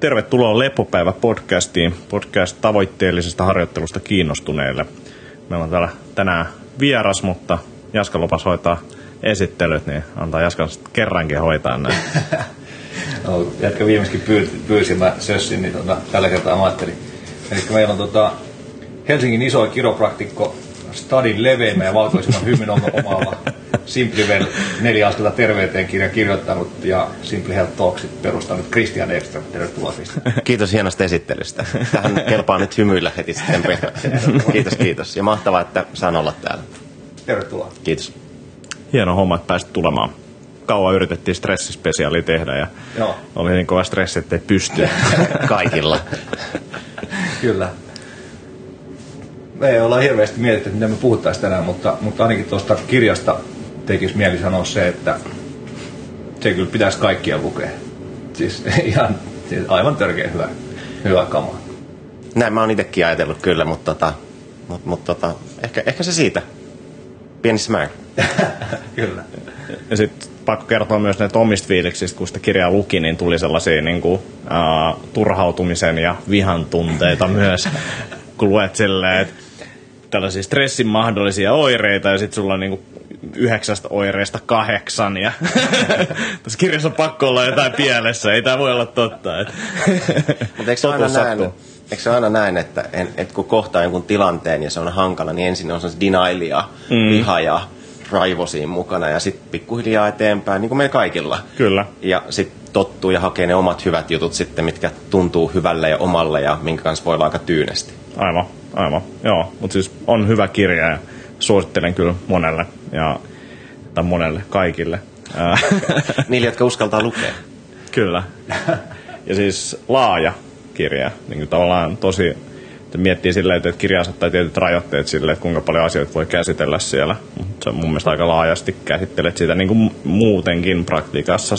tervetuloa Lepopäivä podcastiin, podcast tavoitteellisesta harjoittelusta kiinnostuneille. Meillä on täällä tänään vieras, mutta Jaska lupas hoitaa esittelyt, niin antaa Jaskan kerrankin hoitaa näin. no, jätkä viimeiskin pyysi, pyysi mä sössin, niin tota, tällä kertaa mä ajattelin. Eli meillä on tota, Helsingin iso kiropraktikko Stadin leveämmä ja valkoisemman hymyn omalla Simplivel neljä askelta terveyteen kirja kirjoittanut ja Simply Health Talksit perustanut Christian Ekström. Tervetuloa Christian. Kiitos hienosta esittelystä. Tähän kelpaa nyt hymyillä heti sitten Kiitos, kiitos. Ja mahtavaa, että saan olla täällä. Tervetuloa. Kiitos. Hieno homma, että pääsit tulemaan. Kauan yritettiin stressispesiaali tehdä ja Joo. oli niin kova stressi, että ei pysty. Kaikilla. Kyllä me ei olla hirveästi mietitty, että mitä me puhuttaisiin tänään, mutta, mutta ainakin tuosta kirjasta tekisi mieli sanoa se, että se kyllä pitäisi kaikkia lukea. Siis ihan siis aivan törkeä hyvä, hyvä kama. Näin mä oon itsekin ajatellut kyllä, mutta, tota, mutta, mutta tota, ehkä, ehkä se siitä. Pienissä määrin. kyllä. Ja sitten pakko kertoa myös näitä omista fiiliksistä, kun sitä kirjaa luki, niin tuli sellaisia niin kuin, uh, turhautumisen ja vihan tunteita myös, kun luet silleen, että tällaisia stressin mahdollisia oireita ja sitten sulla on niinku yhdeksästä oireista kahdeksan ja tässä kirjassa on pakko olla jotain pielessä, ei tämä voi olla totta. Mutta eikö se aina näin, eikö se aina näin, että, en, että kun kohtaa jonkun tilanteen ja se on hankala, niin ensin on se denailia, mm. viha ja raivo siinä mukana ja sitten pikkuhiljaa eteenpäin, niin kuin meillä kaikilla. Kyllä. Ja sitten tottuu ja hakee ne omat hyvät jutut sitten, mitkä tuntuu hyvälle ja omalle ja minkä kanssa voi olla aika tyynesti. Aivan aivan. Joo, mutta siis on hyvä kirja ja suosittelen kyllä monelle. Ja, tai monelle, kaikille. Niille, jotka uskaltaa lukea. kyllä. Ja siis laaja kirja. Niin kuin tavallaan tosi, miettii silleen, että kirja asettaa tietyt rajoitteet sille, että kuinka paljon asioita voi käsitellä siellä. Se on mun mielestä aika laajasti käsittelet sitä niin kuin muutenkin praktikassa,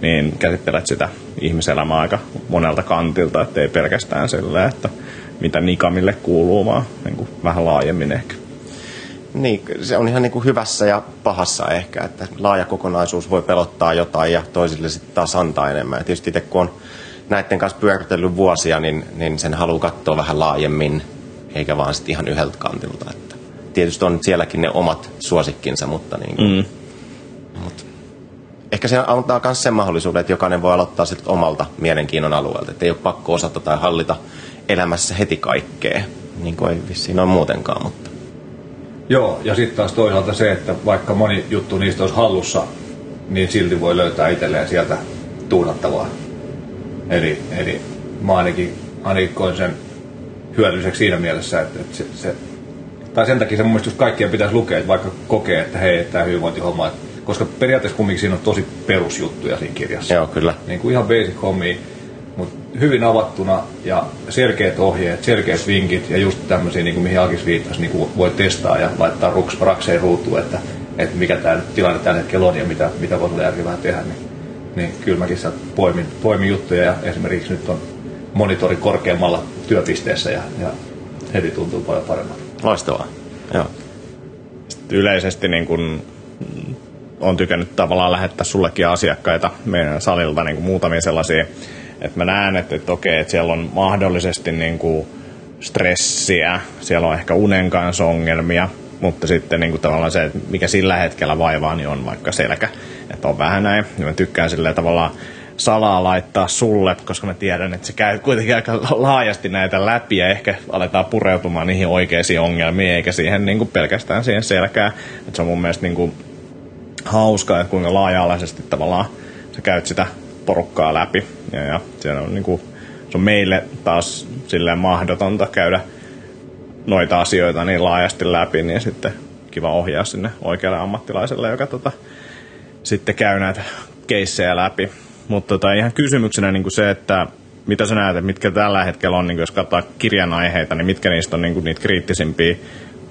niin käsittelet sitä ihmiselämää aika monelta kantilta, ettei pelkästään silleen, että mitä Nikamille kuuluu, vaan niin kuin vähän laajemmin ehkä. Niin, se on ihan niin kuin hyvässä ja pahassa ehkä, että laaja kokonaisuus voi pelottaa jotain ja toisille sitten taas antaa enemmän. Ja tietysti itse kun on näiden kanssa pyöritellyt vuosia, niin, niin sen haluaa katsoa vähän laajemmin, eikä vaan sitten ihan yhdeltä kantilta. Että tietysti on sielläkin ne omat suosikkinsa, mutta, niin kuin, mm. mutta ehkä se antaa myös sen mahdollisuuden, että jokainen voi aloittaa sitten omalta mielenkiinnon alueelta. Että ei ole pakko osata tai hallita elämässä heti kaikkea, niin kuin ei vissiin ole muutenkaan. Mutta. Joo, ja sitten taas toisaalta se, että vaikka moni juttu niistä olisi hallussa, niin silti voi löytää itselleen sieltä tuunattavaa. Eli, eli mä ainakin, ainakin koin sen hyödylliseksi siinä mielessä, että, että se, se, tai sen takia se mun mielestä kaikkien pitäisi lukea, että vaikka kokee, että hei, tämä hyvinvointihomma, että, koska periaatteessa kumminkin siinä on tosi perusjuttuja siinä kirjassa. Joo, kyllä. Niin kuin ihan basic hommia mutta hyvin avattuna ja selkeät ohjeet, selkeät vinkit ja just tämmöisiä, niin kuin mihin Akis viittasi, niin kuin voi testaa ja laittaa ruks, rakseen ruutuun, että, että mikä tämä tilanne tällä hetkellä on ja mitä, mitä voi olla järkevää tehdä. Niin, niin kyllä mäkin sieltä poimin, poimin juttuja ja esimerkiksi nyt on monitori korkeammalla työpisteessä ja, ja heti tuntuu paljon paremmalta. Loistavaa, joo. Sitten yleisesti niin kun on tykännyt tavallaan lähettää sullekin asiakkaita meidän salilta niin kuin muutamia sellaisia että mä näen, että, että okei, että siellä on mahdollisesti niin kuin stressiä, siellä on ehkä unen kanssa ongelmia, mutta sitten niin kuin tavallaan se, mikä sillä hetkellä vaivaa, niin on vaikka selkä. Että on vähän näin. Ja mä tykkään sillä tavalla salaa laittaa sulle, koska mä tiedän, että se käy kuitenkin aika laajasti näitä läpi ja ehkä aletaan pureutumaan niihin oikeisiin ongelmiin, eikä siihen niin kuin pelkästään siihen selkään. Että se on mun mielestä niin kuin hauskaa, että kuinka laaja-alaisesti tavallaan sä käyt sitä porukkaa läpi. Ja, ja siellä on, niin kuin, se on meille taas silleen mahdotonta käydä noita asioita niin laajasti läpi, niin sitten kiva ohjaa sinne oikealle ammattilaiselle, joka tota, sitten käy näitä keissejä läpi. Mutta tota, ihan kysymyksenä niin kuin se, että mitä sä näet, mitkä tällä hetkellä on, niin kuin jos katsotaan kirjan aiheita, niin mitkä niistä on niin kuin niitä kriittisimpiä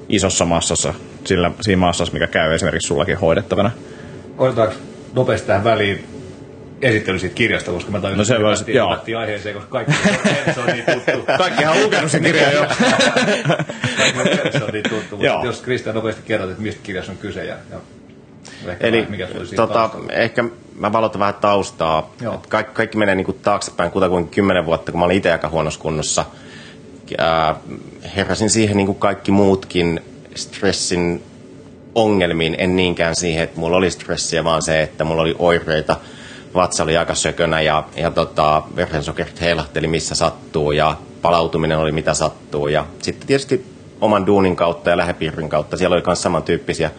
isossa massassa, sillä, siinä massassa, mikä käy esimerkiksi sullakin hoidettavana? Otetaanko nopeasti tähän väliin esittely siitä kirjasta, koska mä tajusin, no se voisi, joo. aiheeseen, koska kaikki se on niin tuttu. Kaikkihan on lukenut sen kirjan jo. se on niin tuttu, mutta jos Kristian nopeasti kerrot, että mistä kirjassa on kyse. Ja, ja. Ehkä Eli mikä tota, ehkä mä valotan vähän taustaa. Kaikki, kaikki menee niinku taaksepäin kutakuinkin kymmenen vuotta, kun mä olin itse aika huonossa kunnossa. Ää, heräsin siihen niin kuin kaikki muutkin stressin ongelmiin, en niinkään siihen, että mulla oli stressiä, vaan se, että mulla oli oireita. Vatsa oli aika sökönä ja, ja tota, verensokerit heilahteli missä sattuu ja palautuminen oli mitä sattuu. Ja sitten tietysti oman duunin kautta ja lähipiirin kautta siellä oli myös samantyyppisiä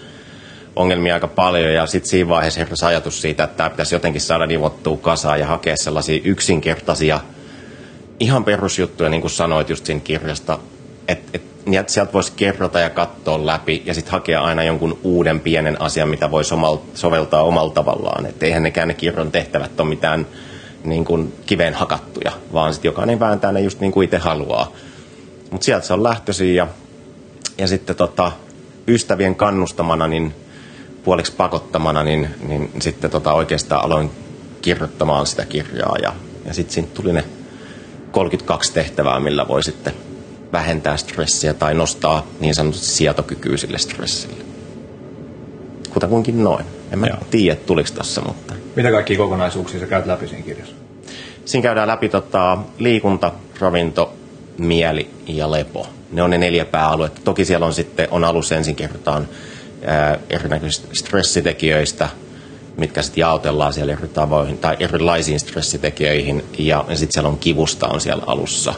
ongelmia aika paljon ja sitten siinä vaiheessa heräsi ajatus siitä, että tämä pitäisi jotenkin saada nivottua kasaan ja hakea sellaisia yksinkertaisia ihan perusjuttuja, niin kuin sanoit just siinä kirjasta, että et, niin että sieltä voisi kerrota ja katsoa läpi ja sitten hakea aina jonkun uuden pienen asian, mitä omal, soveltaa omalla tavallaan. Että eihän nekään ne kirjon tehtävät ole mitään niin kuin kiveen hakattuja, vaan sitten jokainen vääntää ne just niin kuin itse haluaa. Mutta sieltä se on lähtöisin ja, ja sitten tota, ystävien kannustamana, niin puoliksi pakottamana, niin, niin sitten tota oikeastaan aloin kirjoittamaan sitä kirjaa ja, ja sitten siitä tuli ne 32 tehtävää, millä voi sitten vähentää stressiä tai nostaa niin sanotusti sietokykyä sille stressille. Kutakuinkin noin. En mä Joo. tiedä, tuliko tässä, mutta Mitä kaikkia kokonaisuuksia sä käyt läpi siinä kirjassa? siinä käydään läpi tota, liikunta, ravinto, mieli ja lepo. Ne on ne neljä pääaluetta. Toki siellä on sitten, on alussa ensin kerrotaan erinäköisistä stressitekijöistä, mitkä sitten jaotellaan siellä eri tavoihin, tai erilaisiin stressitekijöihin, ja, sitten siellä on kivusta on siellä alussa.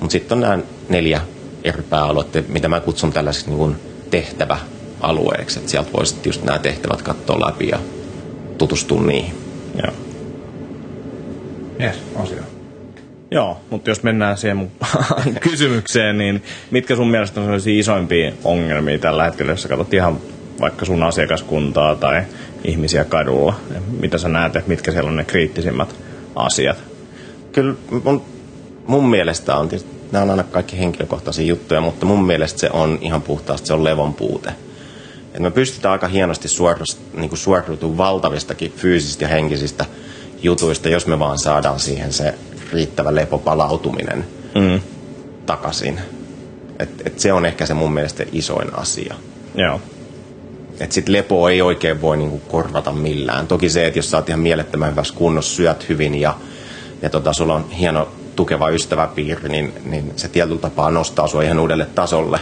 Mutta sitten on nämä neljä eri pääaluetta, mitä mä kutsun tällaiseksi niin tehtäväalueeksi, että sieltä voisit just nämä tehtävät katsoa läpi ja tutustua niihin. Joo. Yes, osio. Joo, mutta jos mennään siihen mun kysymykseen, niin mitkä sun mielestä on sellaisia isoimpia ongelmia tällä hetkellä, jos sä katsot ihan vaikka sun asiakaskuntaa tai ihmisiä kadulla? Mitä sä näet, että mitkä siellä on ne kriittisimmät asiat? kyllä mun, mun mielestä on, tietysti, nämä on aina kaikki henkilökohtaisia juttuja, mutta mun mielestä se on ihan puhtaasti, se on levon puute. Et me pystytään aika hienosti suoras, niin suoriutumaan valtavistakin fyysisistä ja henkisistä jutuista, jos me vaan saadaan siihen se riittävä lepopalautuminen Mm. takaisin. Et, et se on ehkä se mun mielestä isoin asia. Joo. Että sit lepo ei oikein voi niinku korvata millään. Toki se, että jos sä oot ihan mielettömän hyvässä kunnossa, syöt hyvin ja, ja tota, sulla on hieno tukeva ystäväpiiri, niin, niin se tietyllä tapaa nostaa sua ihan uudelle tasolle.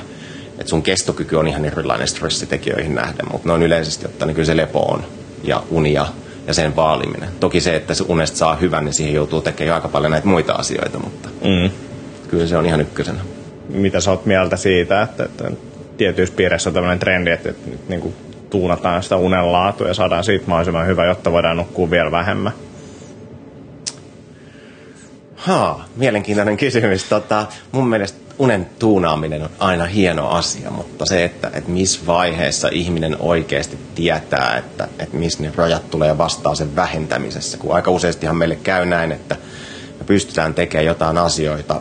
Että sun kestokyky on ihan erilainen stressitekijöihin nähden, mutta noin yleisesti ottaen niin kyllä se lepo on ja uni ja, sen vaaliminen. Toki se, että se unesta saa hyvän, niin siihen joutuu tekemään aika paljon näitä muita asioita, mutta Mm. kyllä se on ihan ykkösenä. Mitä sä oot mieltä siitä, että, että tietyissä piireissä on tämmöinen trendi, että, että niin kuin tuunataan sitä unenlaatua ja saadaan siitä mahdollisimman hyvä, jotta voidaan nukkua vielä vähemmän? Haa, mielenkiintoinen kysymys. Tota, mun mielestä unen tuunaaminen on aina hieno asia, mutta se, että, että missä vaiheessa ihminen oikeasti tietää, että, että missä ne rajat tulee vastaan sen vähentämisessä, kun aika useastihan meille käy näin, että me pystytään tekemään jotain asioita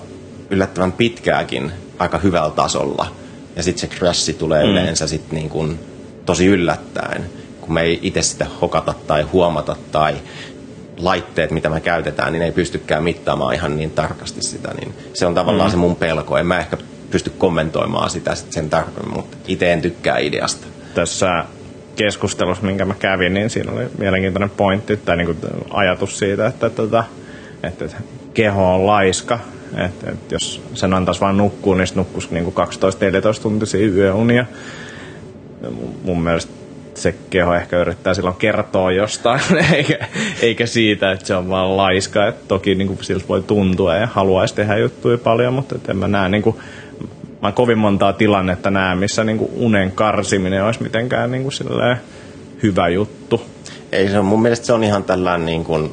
yllättävän pitkääkin aika hyvällä tasolla, ja sitten se crassi tulee mm. yleensä sit niin kuin tosi yllättäen, kun me ei itse sitä hokata tai huomata tai laitteet, mitä me käytetään, niin ei pystykään mittaamaan ihan niin tarkasti sitä. Niin se on tavallaan mm. se mun pelko. En mä ehkä pysty kommentoimaan sitä sit sen tarkemmin, mutta itse en tykkää ideasta. Tässä keskustelussa, minkä mä kävin, niin siinä oli mielenkiintoinen pointti tai niin kuin ajatus siitä, että, että, että, että keho on laiska. Että, että jos sen antaisi vain nukkuu, niin sitten nukkuisi niin 12-14 tuntisia yöunia. Mun mielestä se keho ehkä yrittää silloin kertoa jostain, eikä, eikä siitä, että se on vaan laiska. Et toki niin kuin siltä voi tuntua ja haluaisi tehdä juttuja paljon, mutta et en mä näe niin kuin, mä kovin montaa tilannetta näe, missä niin kuin unen karsiminen olisi mitenkään niin kuin silleen hyvä juttu. Ei se on, mun mielestä se on ihan tällainen niin kuin,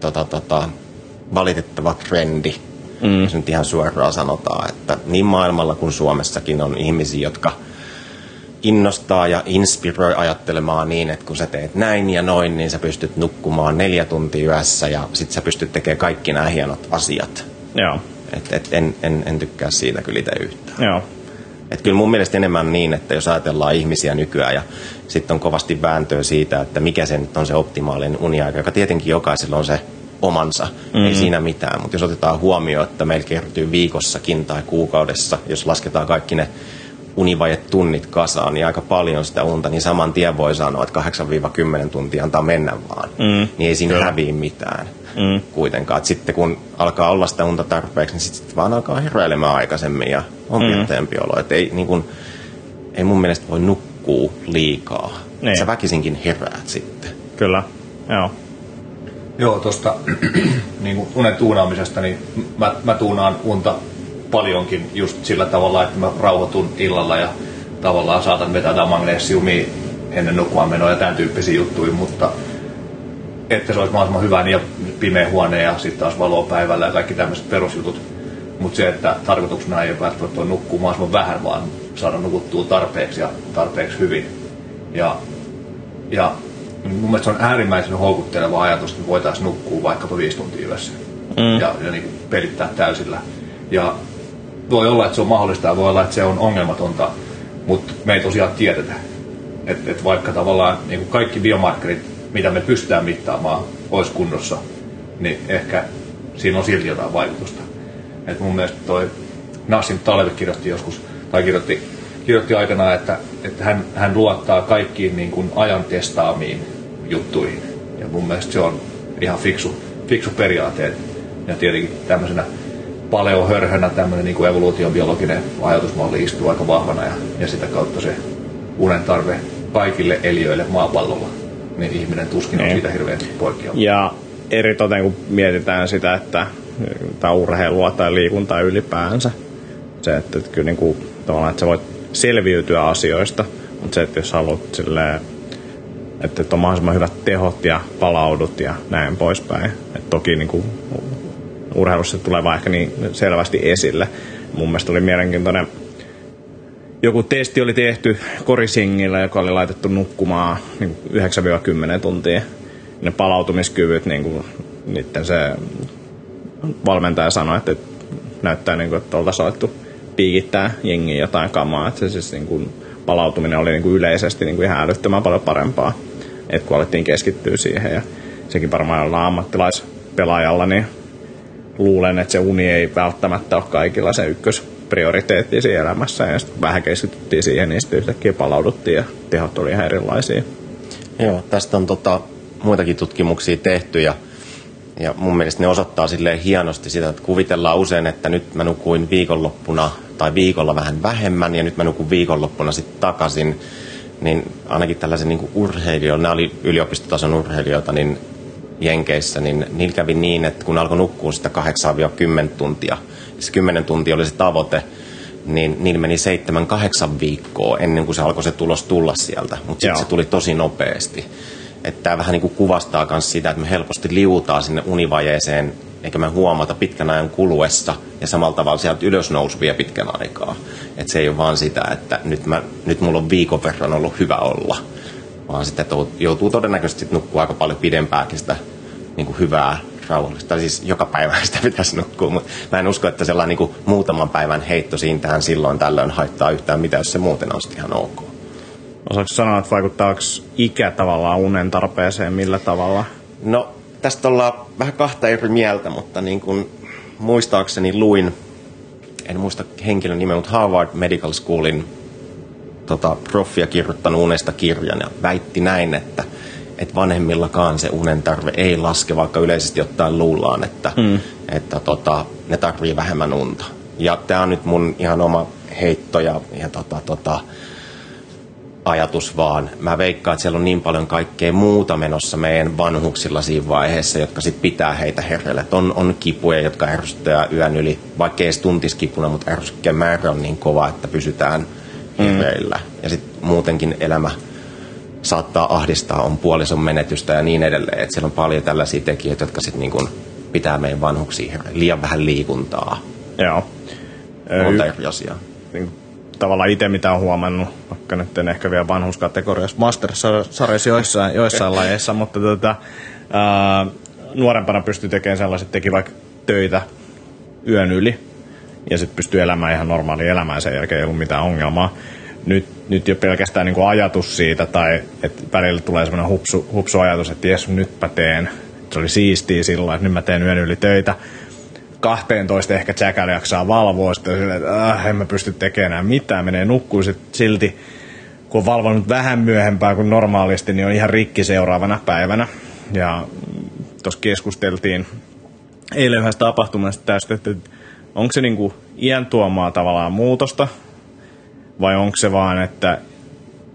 tota, tota, valitettava trendi, mm. jos nyt ihan suoraan sanotaan, että niin maailmalla kuin Suomessakin on ihmisiä, jotka innostaa ja inspiroi ajattelemaan niin, että kun sä teet näin ja noin, niin sä pystyt nukkumaan neljä tuntia yössä ja sit sä pystyt tekemään kaikki nämä hienot asiat. Joo, Et, et en, en, en tykkää siitä kyllä itse yhtään. joo, Et kyllä mun mielestä enemmän niin, että jos ajatellaan ihmisiä nykyään ja sitten on kovasti vääntöä siitä, että mikä se nyt on se optimaalinen uniaika, joka tietenkin jokaisella on se omansa, mm-hmm. ei siinä mitään. Mutta jos otetaan huomioon, että meillä kertyy viikossakin tai kuukaudessa, jos lasketaan kaikki ne univajetunnit kasaan, niin aika paljon sitä unta, niin saman tien voi sanoa, että 8-10 tuntia antaa mennä vaan. Mm. Niin ei siinä Kyllä. häviä mitään mm. kuitenkaan. Et sitten kun alkaa olla sitä unta tarpeeksi, niin sitten vaan alkaa heräilemään aikaisemmin ja on mm. pienempi olo. Et ei, niin kun, ei mun mielestä voi nukkua liikaa. Niin. Sä väkisinkin heräät sitten. Kyllä, joo. Joo, tuosta niin unen tuunaamisesta, niin mä, mä tuunaan unta paljonkin just sillä tavalla, että mä rauhoitun illalla ja tavallaan saatan vetää magnesiumia ennen nukkumaan menoa ja tämän tyyppisiä juttuja, mutta että se olisi mahdollisimman hyvä niin ja pimeä huone ja sitten taas valoa päivällä ja kaikki tämmöiset perusjutut. Mutta se, että tarkoituksena ei ole välttämättä nukkua mahdollisimman vähän, vaan saada nukuttua tarpeeksi ja tarpeeksi hyvin. Ja, ja mun mielestä se on äärimmäisen houkutteleva ajatus, että voitaisiin nukkua vaikkapa viisi tuntia yössä mm. ja, ja niin pelittää täysillä. Ja voi olla, että se on mahdollista ja voi olla, että se on ongelmatonta, mutta me ei tosiaan tiedetä. Että et vaikka tavallaan niin kuin kaikki biomarkkerit, mitä me pystytään mittaamaan, olisi kunnossa, niin ehkä siinä on silti jotain vaikutusta. Et mun mielestä toi Nassim Talve kirjoitti joskus, tai kirjoitti, kirjoitti aikanaan, että, että hän, hän luottaa kaikkiin niin kuin ajan testaamiin juttuihin. Ja mun mielestä se on ihan fiksu, fiksu periaate. Ja tietenkin tämmöisenä paleohörhönä tämmöinen niin kuin evoluutiobiologinen ajatusmalli istuu aika vahvana ja, ja sitä kautta se unen tarve kaikille eliöille maapallolla, niin ihminen tuskin on niin. siitä hirveän poikkeava. Ja eri toten kun mietitään sitä, että tai urheilua tai liikuntaa ylipäänsä, se, että, että kyllä niin kuin, tavallaan, että sä voit selviytyä asioista, mutta se, että jos haluat silleen, että, että on mahdollisimman hyvät tehot ja palaudut ja näin poispäin. että toki niin kuin, urheilussa tulee vaan ehkä niin selvästi esille. Mun mielestä oli mielenkiintoinen joku testi oli tehty korisingillä, joka oli laitettu nukkumaan niin 9-10 tuntia. Ne palautumiskyvyt, niin kuin, niiden se valmentaja sanoi, että näyttää niin kuin, että oltaisiin alettu piikittää jengiä jotain kamaa. Että se siis niin kuin, palautuminen oli niin kuin yleisesti niin kuin ihan älyttömän paljon parempaa, että kun alettiin keskittyä siihen. Ja sekin varmaan ollaan ammattilaispelaajalla, niin luulen, että se uni ei välttämättä ole kaikilla se ykkösprioriteetti siinä elämässä. Ja sitten vähän keskityttiin siihen, niin sitten yhtäkkiä palauduttiin ja tehot oli ihan erilaisia. Joo, tästä on tota, muitakin tutkimuksia tehty ja, ja mun mielestä ne osoittaa silleen hienosti sitä, että kuvitellaan usein, että nyt mä nukuin viikonloppuna tai viikolla vähän vähemmän ja nyt mä nukun viikonloppuna sitten takaisin. Niin ainakin tällaisen niin urheilijoilla, nämä oli yliopistotason urheilijoita, niin Jenkeissä, niin niillä kävi niin, että kun alkoi nukkua sitä 8-10 tuntia, se 10 tuntia oli se tavoite, niin niillä meni 7-8 viikkoa ennen kuin se alkoi se tulos tulla sieltä, mutta sitten se tuli tosi nopeasti. Että tämä vähän niin kuin kuvastaa myös sitä, että me helposti liutaan sinne univajeeseen, eikä me huomata pitkän ajan kuluessa, ja samalla tavalla sieltä ylös nousu vie pitkän aikaa. Että se ei ole vaan sitä, että nyt, mä, nyt mulla on viikon verran ollut hyvä olla, vaan sitten joutuu todennäköisesti nukkua aika paljon pidempääkin sitä niin kuin hyvää rauhallista. Siis joka päivä sitä pitäisi nukkua, mutta mä en usko, että sellainen niin kuin muutaman päivän heitto siinä tähän silloin tällöin haittaa yhtään mitään, jos se muuten on ihan ok. Osaatko sanoa, että vaikuttaako ikä tavallaan unen tarpeeseen, millä tavalla? No, tästä ollaan vähän kahta eri mieltä, mutta niin kuin muistaakseni luin, en muista henkilön nimeä, mutta Harvard Medical Schoolin tota, proffia kirjoittanut unesta kirjan ja väitti näin, että, että vanhemmillakaan se unen tarve ei laske, vaikka yleisesti ottaen luullaan, että, mm. että tota, ne tarvii vähemmän unta. Ja tämä on nyt mun ihan oma heitto ja, ja tota, tota, ajatus vaan. Mä veikkaan, että siellä on niin paljon kaikkea muuta menossa meidän vanhuksilla siinä vaiheessa, jotka sit pitää heitä herreille. On, on kipuja, jotka ärsyttää yön yli, vaikka ei edes tuntiskipuna, mutta ärsykkeen määrä on niin kova, että pysytään – hereillä. Mm. Ja sitten muutenkin elämä saattaa ahdistaa, on puolison menetystä ja niin edelleen. Et siellä on paljon tällaisia tekijöitä, jotka sitten niin pitää meidän vanhuksia hereillä. Liian vähän liikuntaa. Joo. Monta eri asiaa. Niin, tavallaan itse mitä on huomannut, vaikka nyt en ehkä vielä vanhuskategoriassa, master-sarjassa joissain, joissain lajeissa, mutta tota, ää, nuorempana pystyi tekemään sellaiset, teki vaikka töitä yön yli, ja sitten pystyy elämään ihan normaali elämää sen jälkeen, ei ollut mitään ongelmaa. Nyt, nyt jo pelkästään niin kuin ajatus siitä, tai että välillä tulee semmoinen hupsu, hupsu ajatus, että jes, nytpä teen. Se oli siistiä silloin, että nyt mä teen yön yli töitä. 12 ehkä Jackal jaksaa valvoa, sitten silleen, että äh, en mä pysty tekemään mitään, menee nukkuu silti, kun on valvonut vähän myöhempää kuin normaalisti, niin on ihan rikki seuraavana päivänä. Ja tuossa keskusteltiin eilen yhdessä tapahtumasta tästä, että onko se niinku iän tuomaa tavallaan muutosta, vai onko se vaan, että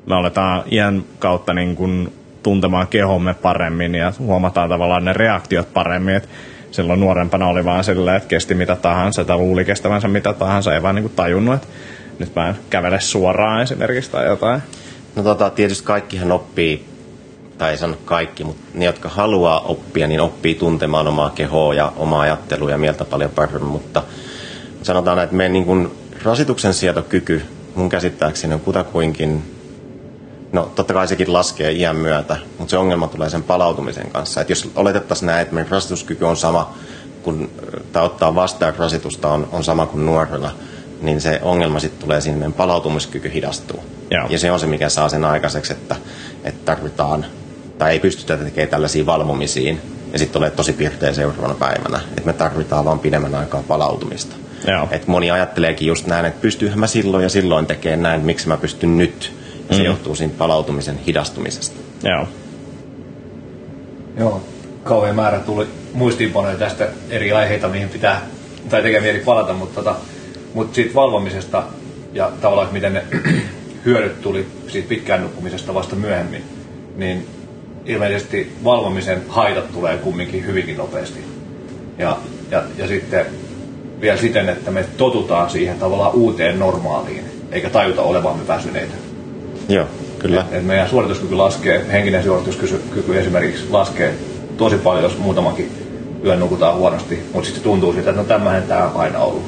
me aletaan iän kautta niin kuin tuntemaan kehomme paremmin ja huomataan tavallaan ne reaktiot paremmin, että silloin nuorempana oli vaan silleen, että kesti mitä tahansa tai luuli kestävänsä mitä tahansa, ei vaan niin kuin tajunnut, että nyt mä en kävele suoraan esimerkiksi tai jotain. No tota, tietysti kaikkihan oppii, tai ei sano kaikki, mutta ne, jotka haluaa oppia, niin oppii tuntemaan omaa kehoa ja omaa ajattelua ja mieltä paljon paremmin, mutta sanotaan, että meidän niin kuin rasituksen sietokyky mun käsittääkseni on kutakuinkin No totta kai sekin laskee iän myötä, mutta se ongelma tulee sen palautumisen kanssa. Et jos oletettaisiin näin, että meidän rasituskyky on sama, kun, tai ottaa vastaan rasitusta on, on sama kuin nuorena, niin se ongelma sitten tulee siinä, meidän palautumiskyky hidastuu. Joo. Ja se on se, mikä saa sen aikaiseksi, että, että tarvitaan, tai ei pystytä tekemään tällaisia valvomisiin, ja sitten tulee tosi pirteä seuraavana päivänä. Että me tarvitaan vaan pidemmän aikaa palautumista. Joo. Et moni ajatteleekin just näin, että pystyyhän mä silloin ja silloin tekemään näin, miksi mä pystyn nyt. Ja se Mm. johtuu siitä palautumisen hidastumisesta. Joo. Joo, kauhean määrä tuli muistiinpanoja tästä eri aiheita, mihin pitää, tai tekee mieli palata, mutta, tota, mutta siitä valvomisesta ja tavallaan, että miten ne hyödyt tuli siitä pitkään nukkumisesta vasta myöhemmin, niin ilmeisesti valvomisen haitat tulee kumminkin hyvinkin nopeasti. Ja, ja, ja sitten vielä siten, että me totutaan siihen tavallaan uuteen normaaliin, eikä tajuta olevamme väsyneitä. Joo, kyllä. Et, et meidän suorituskyky laskee, henkinen suorituskyky esimerkiksi laskee tosi paljon, jos muutamankin yön nukutaan huonosti, mutta sitten tuntuu siltä, että no tämähän tämä on aina ollut,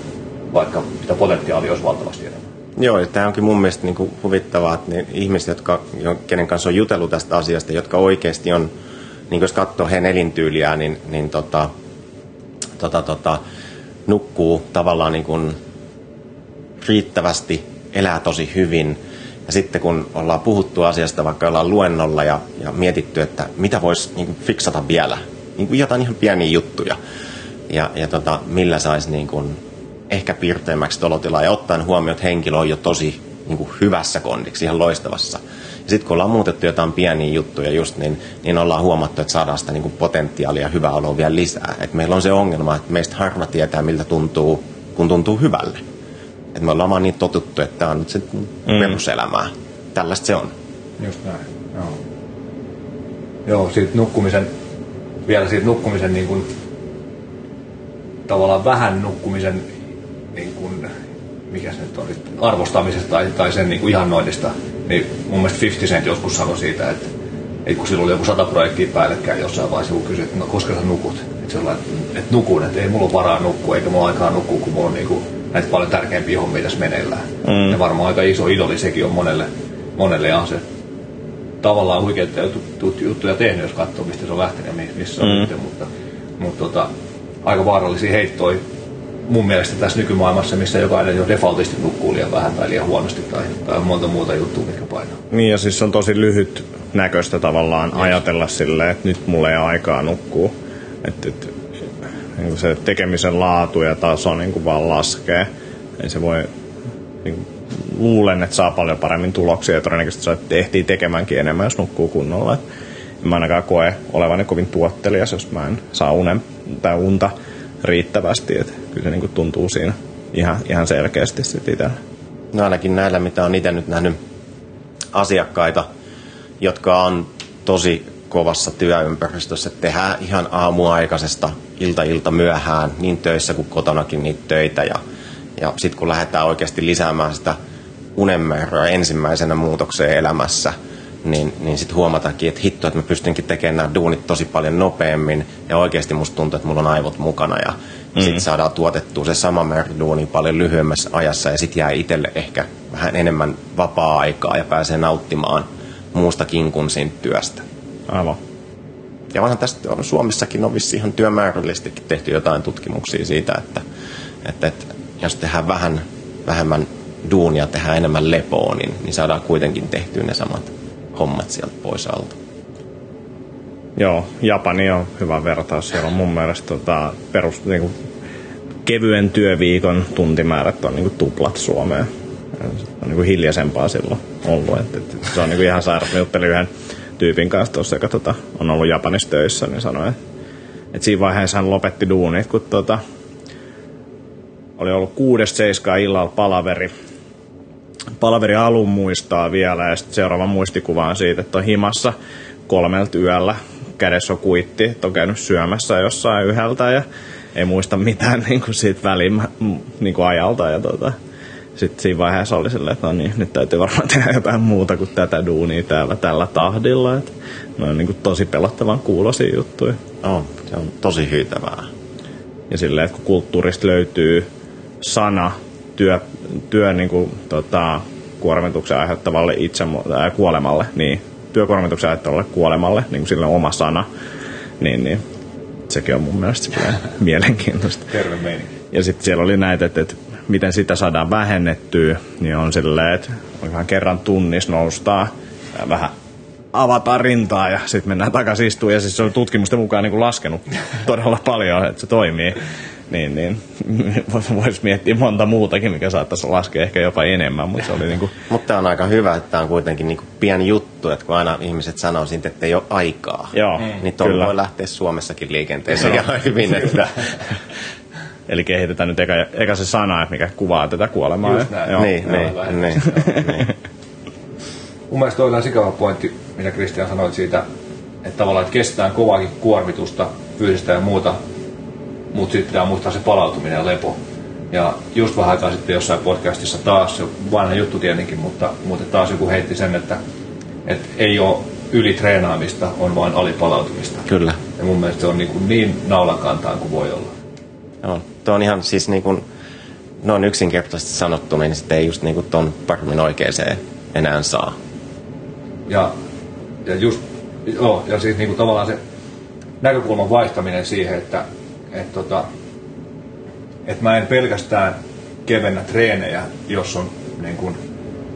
vaikka sitä potentiaalia olisi valtavasti enemmän. Joo, ja tämä onkin mun mielestä niin kuin huvittavaa, että ne ihmiset, jotka, jo- kenen kanssa on jutellut tästä asiasta, jotka oikeasti on, niin jos katsoo heidän elintyyliään, niin, niin tota, tota, tota, nukkuu tavallaan niin kuin riittävästi, elää tosi hyvin. Ja sitten kun ollaan puhuttu asiasta, vaikka ollaan luennolla ja, ja mietitty, että mitä voisi niin kuin fiksata vielä, niin kuin jotain ihan pieniä juttuja, ja, ja tota, millä saisi niin kuin ehkä piirteemmäksi olotilaa ja ottaen huomioon, että henkilö on jo tosi niin kuin hyvässä kondiksi, ihan loistavassa. Ja sitten kun ollaan muutettu jotain pieniä juttuja just, niin, niin ollaan huomattu, että saadaan sitä niin kuin potentiaalia ja hyvää oloa vielä lisää. Et meillä on se ongelma, että meistä harva tietää, miltä tuntuu, kun tuntuu hyvälle. Et me ollaan vaan niin totuttu, että tämä on nyt se mm. peruselämää. Tällaista se on. Just näin, joo. Joo, siitä nukkumisen, vielä siitä nukkumisen niin kuin, tavallaan vähän nukkumisen niin kuin, mikä se nyt on, arvostamisesta tai, tai sen niin kuin ihannoinnista, niin mun mielestä 50 Cent joskus sanoi siitä, että, että kun sillä oli joku sata projektia päällekkäin jossain vaiheessa, kun kysyi, että no koska sä nukut, että, sellainen, että nukun, että ei mulla ole varaa nukkua, eikä mulla aikaa nukkua, kun mulla on niin kuin, näitä paljon tärkeämpiä hommia tässä meneillään. Mm. Ja varmaan aika iso idoli sekin on monelle, monelle ja on se tavallaan huikeita juttu- juttuja tehnyt, jos katsoo, mistä se on lähtenyt ja mi- missä on Mm. nyt. Mutta, mutta tota, aika vaarallisia heittoja mun mielestä tässä nykymaailmassa, missä jokainen jo defaultisti nukkuu liian vähän tai liian huonosti tai, tai monta muuta juttua, mitkä painaa. Niin ja siis on tosi lyhyt näköistä tavallaan ajatella silleen, että nyt mulla ei ole aikaa nukkua. Että, että niin se tekemisen laatu ja taso niin kuin vaan laskee. Ei se voi, niin kuin, luulen, että saa paljon paremmin tuloksia ja todennäköisesti saa ehtii tekemäänkin enemmän, jos nukkuu kunnolla. Et en mä ainakaan koe olevani kovin tuottelias, jos mä en saa unen tai unta riittävästi. Et kyllä se niin kuin tuntuu siinä ihan, ihan selkeästi sitten. No ainakin näillä, mitä on itse nyt nähnyt asiakkaita, jotka on tosi kovassa työympäristössä. että Tehdään ihan aamuaikaisesta ilta-ilta myöhään, niin töissä kuin kotonakin niitä töitä. Ja, ja sitten kun lähdetään oikeasti lisäämään sitä unenmäärää ensimmäisenä muutokseen elämässä, niin, niin sitten huomataankin, että hitto, että mä pystynkin tekemään nämä duunit tosi paljon nopeammin ja oikeasti musta tuntuu, että mulla on aivot mukana ja mm. sitten saadaan tuotettua se sama määrä duunia paljon lyhyemmässä ajassa ja sitten jää itselle ehkä vähän enemmän vapaa-aikaa ja pääsee nauttimaan muustakin kuin siitä työstä. Aivan. Ja onhan tästä on, Suomessakin on vissi ihan työmäärällisesti tehty jotain tutkimuksia siitä, että, että, että jos tehdään vähän vähemmän duunia, tehdään enemmän lepoa, niin, niin saadaan kuitenkin tehtyä ne samat hommat sieltä pois alta. Joo, Japani on hyvä vertaus. Siellä on mun mielestä tota, perus, niin kuin, kevyen työviikon tuntimäärät on niin kuin tuplat Suomeen. Se on niin kuin hiljaisempaa silloin ollut. Et, et, se on niin kuin ihan sairas. Mä juttelin yhden tyypin kanssa tuossa, joka tota, on ollut Japanissa töissä, niin sanoi, että, että siinä vaiheessa hän lopetti duunit, kun tota, oli ollut kuudesta seiskaa illalla palaveri. Palaveri alun muistaa vielä ja sitten seuraava muistikuva on siitä, että on himassa kolmelta yöllä. Kädessä on kuitti, että on käynyt syömässä jossain yhdeltä ja ei muista mitään niin kuin siitä välin niin kuin ajalta. Ja tota, sitten siinä vaiheessa oli silleen, että no niin, nyt täytyy varmaan tehdä jotain muuta kuin tätä duunia täällä tällä tahdilla. Että ne on niin kuin tosi pelottavan kuulosia juttuja. On, se on tosi hyytävää. Ja silleen, että kun kulttuurista löytyy sana työ, työ niin kuin, tota, kuormituksen aiheuttavalle itse, ää, kuolemalle, niin työkuormituksen aiheuttavalle kuolemalle, niin kuin sille oma sana, niin, niin sekin on mun mielestä mielenkiintoista. Terve meininki. Ja sitten siellä oli näitä, että, että miten sitä saadaan vähennettyä, niin on silleen, että ihan kerran tunnissa noustaa vähän avataan rintaa ja sitten mennään takaisin istuun. Ja siis se on tutkimusten mukaan niin kuin laskenut todella paljon, että se toimii. Niin, niin voisi miettiä monta muutakin, mikä saattaisi laskea ehkä jopa enemmän, mutta se oli niin kuin... Mutta on aika hyvä, että tämä on kuitenkin niin pieni juttu, että kun aina ihmiset sanoo siitä, että ei ole aikaa, Joo, niin tuolla voi lähteä Suomessakin liikenteeseen ihan hyvin. Että... Eli kehitetään nyt eka, eka se sana, mikä kuvaa tätä kuolemaa. Just näin. Joo. niin, niin, niin, niin. Mun mielestä toi on sikava pointti, mitä Kristian sanoit siitä, että tavallaan että kestetään kovaakin kuormitusta, fyysistä ja muuta, mutta sitten pitää muistaa se palautuminen ja lepo. Ja just vähän aikaa sitten jossain podcastissa taas, se vanha juttu tietenkin, mutta, mutta taas joku heitti sen, että, että ei ole ylitreenaamista, on vain alipalautumista. Kyllä. Ja mun mielestä se on niin, kuin niin naulakantaan kuin voi olla. Joo, tuo on ihan siis niin kuin, noin yksinkertaisesti sanottuna, niin sitten ei just niin kuin ton paremmin oikeeseen enää saa. Ja, ja just, joo, ja siis niinku tavallaan se näkökulman vaihtaminen siihen, että et tota, et mä en pelkästään kevennä treenejä, jos on niin kuin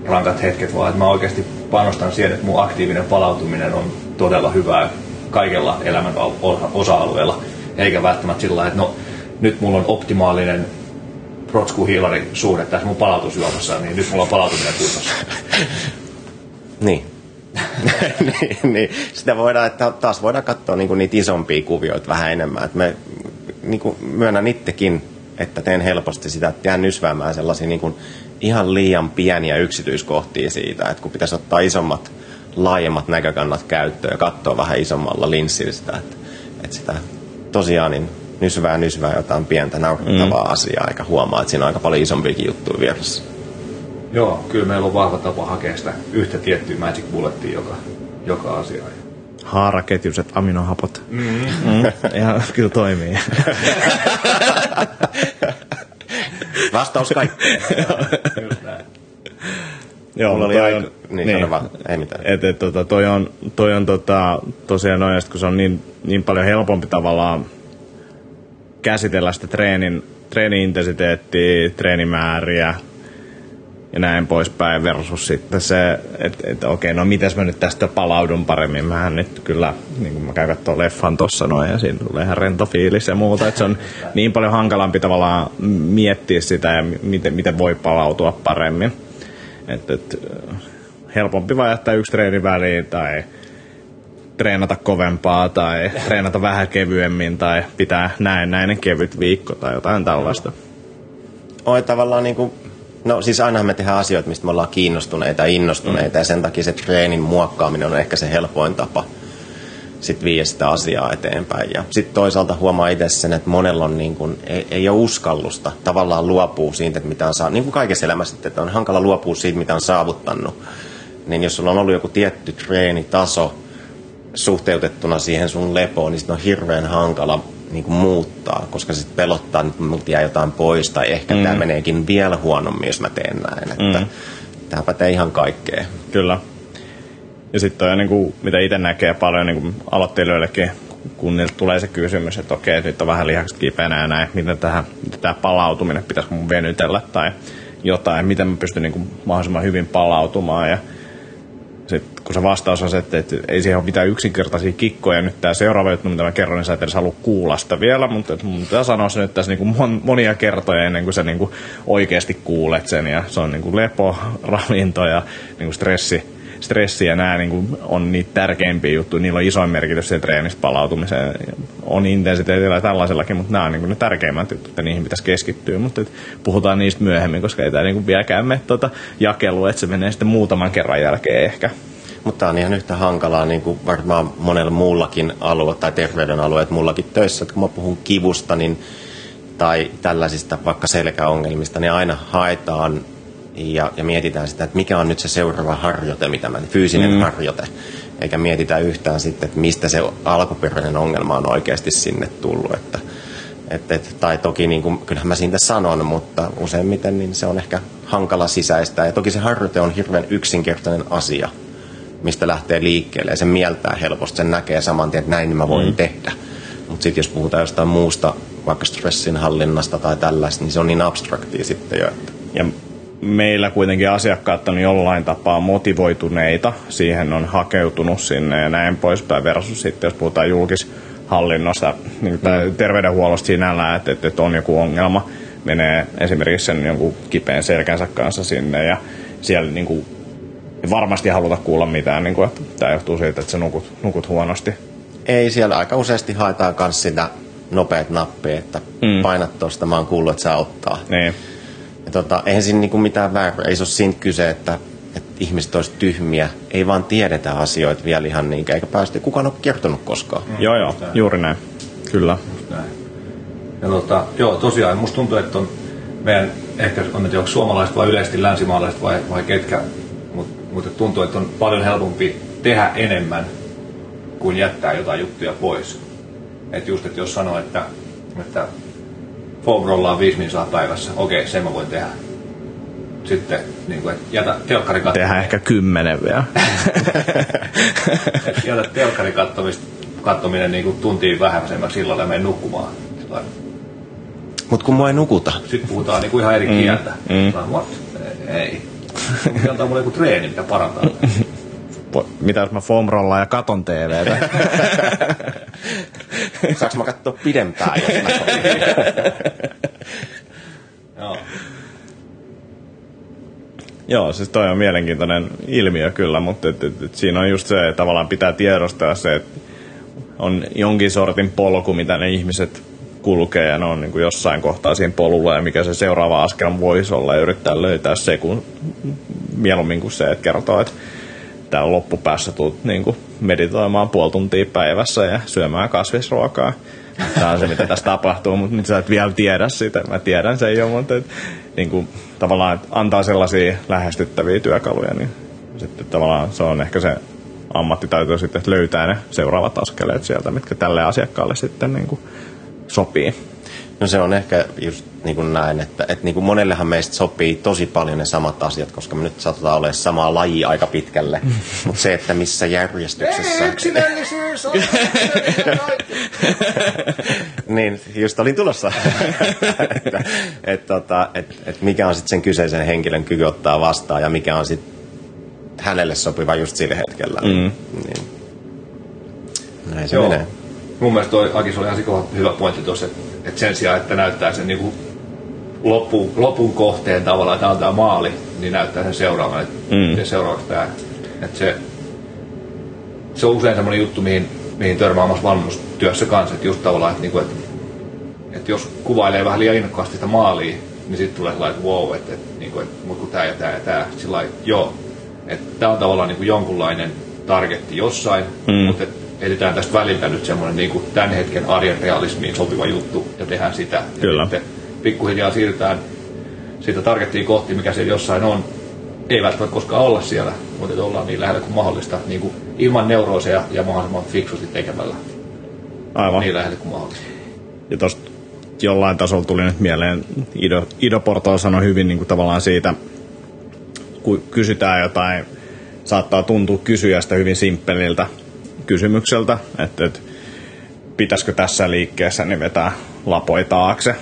rankat hetket, vaan että mä oikeasti panostan siihen, että mun aktiivinen palautuminen on todella hyvää kaikella elämän al- osa-alueella, eikä välttämättä sillä että no nyt mulla on optimaalinen protsku-hiilari suhde tässä mun palautusjuomassa, niin nyt mulla on palautuminen kunnossa. Niin. niin, niin. Sitä voidaan, että taas voidaan katsoa niinku niitä isompia kuvioita vähän enemmän. Et me niinku, myönnän itsekin, että teen helposti sitä, että jään nysväämään sellaisia niinku, ihan liian pieniä yksityiskohtia siitä, että kun pitäisi ottaa isommat, laajemmat näkökannat käyttöön ja katsoa vähän isommalla linssillä sitä, että, että sitä tosiaan niin nysvää nysvää jotain pientä nauhoittavaa mm. asiaa, eikä huomaa, että siinä on aika paljon isompiakin juttuja vieressä. Joo, kyllä meillä on vahva tapa hakea sitä yhtä tiettyä magic bullettia joka, joka asiaan. Haaraketjuset aminohapot. Mm-hmm. Mm, ihan kyllä toimii. Vastaus kaikki. Joo, Mulla oli toi aika- on, niin, sano vaan. Ei mitään. Et, et, tota, toi on, toi on tota, tosiaan noin, ja kun se on niin, niin paljon helpompi tavallaan käsitellä sitä treenin, treeni-intensiteettiä, treenimääriä ja näin poispäin versus sitten se, että et, okei, no mites mä nyt tästä palaudun paremmin. Mähän nyt kyllä, niin kuin mä käyn katsoa leffan tossa noin ja siinä tulee ihan rento fiilis ja muuta. Että se on niin paljon hankalampi tavallaan miettiä sitä ja miten, miten voi palautua paremmin. Et, et, helpompi vaan jättää yksi treeni väliin tai treenata kovempaa tai treenata vähän kevyemmin tai pitää näin näinen kevyt viikko tai jotain tällaista. Oi tavallaan niinku, no siis ainahan me tehdään asioita, mistä me ollaan kiinnostuneita ja innostuneita mm. ja sen takia se treenin muokkaaminen on ehkä se helpoin tapa sitten viedä sitä asiaa eteenpäin. Ja sitten toisaalta huomaa itse sen, että monella on niin kuin, ei, ei ole uskallusta tavallaan luopua siitä, että mitä on saanut, niin kuin kaikessa elämässä, että on hankala luopua siitä, mitä on saavuttanut. Niin jos sulla on ollut joku tietty treenitaso suhteutettuna siihen sun lepoon, niin sit on hirveän hankala niin kuin muuttaa, koska sitten pelottaa, että multa jää jotain pois, tai ehkä mm. tämä meneekin vielä huonommin, jos mä teen näin. Että Mm. Tämä pätee ihan kaikkeen. Kyllä. Ja sitten on niin kuin, mitä itse näkee paljon niin aloittelijoillekin, kun niiltä tulee se kysymys, että okei, että nyt on vähän lihakset kipeänä ja näin, miten, tähän, tämä palautuminen, pitäisikö mun venytellä tai jotain, miten mä pystyn niin kuin mahdollisimman hyvin palautumaan. Ja sitten kun se vastaus on se, että, että ei siihen ole mitään yksinkertaisia kikkoja, nyt tämä seuraava juttu, mitä mä kerron, niin sä et edes halua kuulla sitä vielä, mutta mun pitää sanoa se nyt tässä niin kuin monia kertoja ennen kuin sä niin kuin oikeasti kuulet sen, ja se on niin kuin lepo, ravinto ja niin kuin stressi, stressi ja nämä niin kuin, on niitä tärkeimpiä juttuja. Niillä on isoin merkitys siihen treenistä palautumiseen. On intensiteetillä ja tällaisellakin, mutta nämä on niin kuin ne tärkeimmät jutut ja niihin pitäisi keskittyä. Mutta et, puhutaan niistä myöhemmin, koska ei tämä niin kuin vieläkään mene tuota jakelua, että se menee sitten muutaman kerran jälkeen ehkä. Mutta on ihan yhtä hankalaa niin kuin varmaan monella muullakin alue tai terveyden alueet mullakin töissä. Että kun mä puhun kivusta niin, tai tällaisista vaikka selkäongelmista, niin aina haetaan ja, ja mietitään sitä, että mikä on nyt se seuraava harjoite, mitä mä, fyysinen mm. harjoite. Eikä mietitä yhtään sitten, että mistä se alkuperäinen ongelma on oikeasti sinne tullut. Että, et, et, tai toki, niin kuin, kyllähän mä siitä sanon, mutta useimmiten niin se on ehkä hankala sisäistä. Ja toki se harjoite on hirveän yksinkertainen asia, mistä lähtee liikkeelle. Ja se mieltää helposti, sen näkee saman tien, että näin mä voin mm. tehdä. Mutta sitten jos puhutaan jostain muusta, vaikka stressin hallinnasta tai tällaista, niin se on niin abstraktia sitten jo. Että. Ja meillä kuitenkin asiakkaat on jollain tapaa motivoituneita, siihen on hakeutunut sinne ja näin poispäin versus sitten, jos puhutaan julkishallinnosta niin tai mm. terveydenhuollosta sinällään, että, että on joku ongelma, menee esimerkiksi sen jonkun kipeän selkänsä kanssa sinne ja siellä niin kuin, varmasti haluta kuulla mitään, niin kuin, että tämä johtuu siitä, että sä nukut, nukut huonosti. Ei, siellä aika useasti haetaan myös sitä nopeat nappia, että mm. painat tuosta, mä oon kuullut, että saa ottaa. Niin. Ja tota, eihän siinä niinku mitään väärää, ei se ole siitä kyse, että, että ihmiset olisi tyhmiä, ei vaan tiedetä asioita vielä ihan niin, eikä päästä, kukaan ole kertonut koskaan. Mm, joo, joo, juuri näin, kyllä. näin. Ja tota, joo, tosiaan, musta tuntuu, että on meidän, ehkä on nyt suomalaiset vai yleisesti länsimaalaiset vai, vai ketkä, mutta mut tuntuu, että on paljon helpompi tehdä enemmän kuin jättää jotain juttuja pois. Että just, että jos sanoo, että, että foam rollaa viisi minsaa päivässä. Okei, sen mä voin tehdä. Sitten niin kuin, jätä telkkari katsomista. Tehdään ehkä kymmenen vielä. jätä telkkari katsominen niin kuin tuntiin vähäisemmäksi illalla ja mene nukkumaan. Mutta kun mua ei nukuta. Sitten puhutaan niin kuin ihan eri mm. kieltä. Mm. What? Ei. Antaa mulle joku treeni, mikä parantaa. Mitä jos mä foam rollaan ja katon TVtä? Saanko mä katsoa pidempään, jos mä Joo. Joo, siis toi on mielenkiintoinen ilmiö kyllä, mutta et, et, et siinä on just se, että tavallaan pitää tiedostaa se, että on jonkin sortin polku, mitä ne ihmiset kulkee ja ne on niin kuin jossain kohtaa siinä polulla ja mikä se seuraava askel voisi olla ja yrittää löytää se, kun mieluummin kuin se, että kertoo, että täällä loppupäässä tulet niin meditoimaan puoli tuntia päivässä ja syömään kasvisruokaa. Tämä on se, mitä tässä tapahtuu, mutta nyt sä et vielä tiedä sitä. Mä tiedän sen jo, mutta et, niin kuin, tavallaan että antaa sellaisia lähestyttäviä työkaluja, niin sitten tavallaan se on ehkä se ammattitaito sitten, että löytää ne seuraavat askeleet sieltä, mitkä tälle asiakkaalle sitten niin kuin sopii. No se on ehkä just niin kuin näin, että, että niin kuin monellehan meistä sopii tosi paljon ne samat asiat, koska me nyt saatetaan olla samaa lajia aika pitkälle. Mutta se, että missä järjestyksessä... yksilöllisyys on Niin, just olin tulossa. että et, tota, et, et mikä on sitten sen kyseisen henkilön kyky ottaa vastaan ja mikä on sitten hänelle sopiva just sillä hetkellä. Mm. Niin. Näin se Joo. menee. Mun mielestä toi Akis oli ihan hyvä pointti tuossa, että, että sen sijaan, että näyttää sen niin lopun, lopun kohteen tavallaan, että antaa maali, niin näyttää sen seuraavan, että mm. seuraavaksi tämä. Että se, se on usein semmoinen juttu, mihin, mihin törmää omassa valmennustyössä kanssa, että just tavallaan, että, niinku, että, että jos kuvailee vähän liian innokkaasti sitä maalia, niin sitten tulee sellainen, että wow, että, että, niinku, että mutta kun tämä ja tämä ja tämä, sillä joo, että tämä on tavallaan niin kuin jonkunlainen targetti jossain, mm. mutta että etsitään tästä väliltä nyt semmoinen niin kuin tämän hetken arjen realismiin sopiva juttu ja tehdään sitä. Kyllä. Ja pikkuhiljaa siirrytään siitä targettiin kohti, mikä siellä jossain on. Ei välttämättä koskaan olla siellä, mutta ollaan niin lähellä kuin mahdollista, niin kuin ilman neurooseja ja mahdollisimman fiksusti tekemällä. Aivan. Niin lähellä kuin mahdollista. Ja tuosta jollain tasolla tuli nyt mieleen, Ido, Ido Porto sanoi hyvin niin kuin tavallaan siitä, kun kysytään jotain, saattaa tuntua kysyjästä hyvin simppeliltä kysymykseltä, että, että pitäisikö tässä liikkeessä niin vetää lapoi taakse,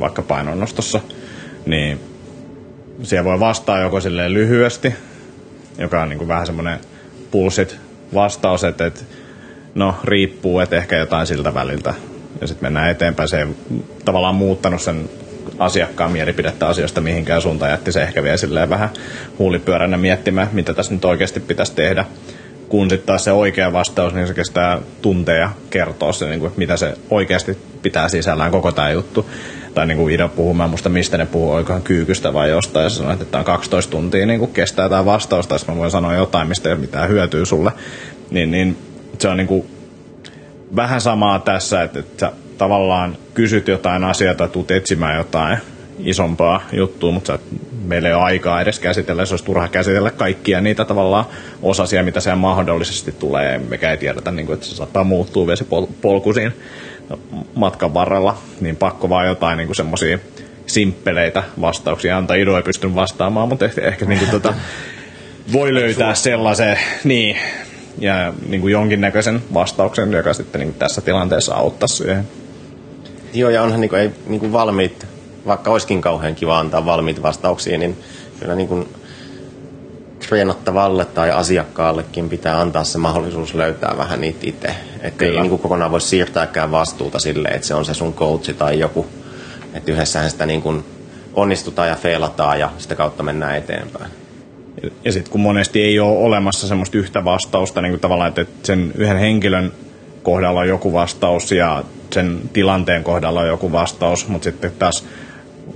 vaikka painonnostossa, niin siellä voi vastaa joko silleen lyhyesti, joka on niin kuin vähän semmoinen pulsit vastaus, että, että no riippuu, että ehkä jotain siltä väliltä. Ja sitten mennään eteenpäin. Se ei tavallaan muuttanut sen asiakkaan mielipidettä asioista mihinkään suuntaan. Jätti se ehkä vielä silleen vähän huulipyöränä miettimään, mitä tässä nyt oikeasti pitäisi tehdä. Kun sitten taas se oikea vastaus, niin se kestää tunteja kertoa se, niin kuin, mitä se oikeasti pitää sisällään koko tämä juttu. Tai niin kuin Ida puhuu, mä muista mistä ne puhuu, oikohan kyykystä vai jostain, ja sanoi, että tämä on 12 tuntia niin kuin kestää tämä vastaus, tai mä voin sanoa jotain, mistä ei ole mitään hyötyä sulle. Niin, niin se on niin kuin vähän samaa tässä, että, että sä tavallaan kysyt jotain asiaa tai tuut etsimään jotain isompaa juttua, mutta meillä ei ole aikaa edes käsitellä, se olisi turha käsitellä kaikkia niitä tavallaan osasia, mitä siellä mahdollisesti tulee, mekä ei tiedetä, niin kuin, että se saattaa muuttua vesipolku siinä matkan varrella, niin pakko vaan jotain niin semmoisia simppeleitä vastauksia antaa. Ido ei pystynyt vastaamaan, mutta ehkä, ehkä niin kuin, tota, voi löytää sellaisen, niin, ja niin kuin jonkinnäköisen vastauksen, joka sitten niin tässä tilanteessa auttaisi siihen. Joo, ja onhan niin kuin, ei niin kuin valmiit, vaikka olisikin kauhean kiva antaa valmiit vastauksia, niin kyllä niin kuin treenattavalle tai asiakkaallekin pitää antaa se mahdollisuus löytää vähän niitä itse. Että ei niin kuin kokonaan voi siirtääkään vastuuta sille, että se on se sun coachi tai joku. Että yhdessähän sitä niin kuin onnistutaan ja feilataan ja sitä kautta mennään eteenpäin. Ja sitten kun monesti ei ole olemassa semmoista yhtä vastausta, niin kuin tavallaan, että sen yhden henkilön kohdalla on joku vastaus ja sen tilanteen kohdalla on joku vastaus, mutta sitten taas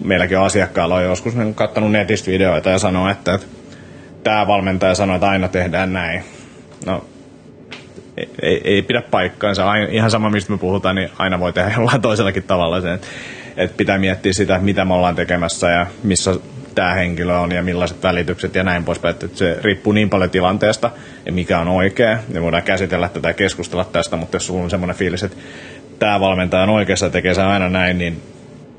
meilläkin on asiakkailla on joskus niin katsonut netistä videoita ja sanoo, että, että tämä valmentaja sanoo, että aina tehdään näin. No, ei, ei, pidä paikkaansa. Aina, ihan sama, mistä me puhutaan, niin aina voi tehdä jollain toisellakin tavalla sen. Että, pitää miettiä sitä, mitä me ollaan tekemässä ja missä tämä henkilö on ja millaiset välitykset ja näin poispäin. Että se riippuu niin paljon tilanteesta ja mikä on oikea. Ja voidaan käsitellä tätä ja keskustella tästä, mutta jos sulla on semmoinen fiilis, että tämä valmentaja on oikeassa ja tekee se aina näin, niin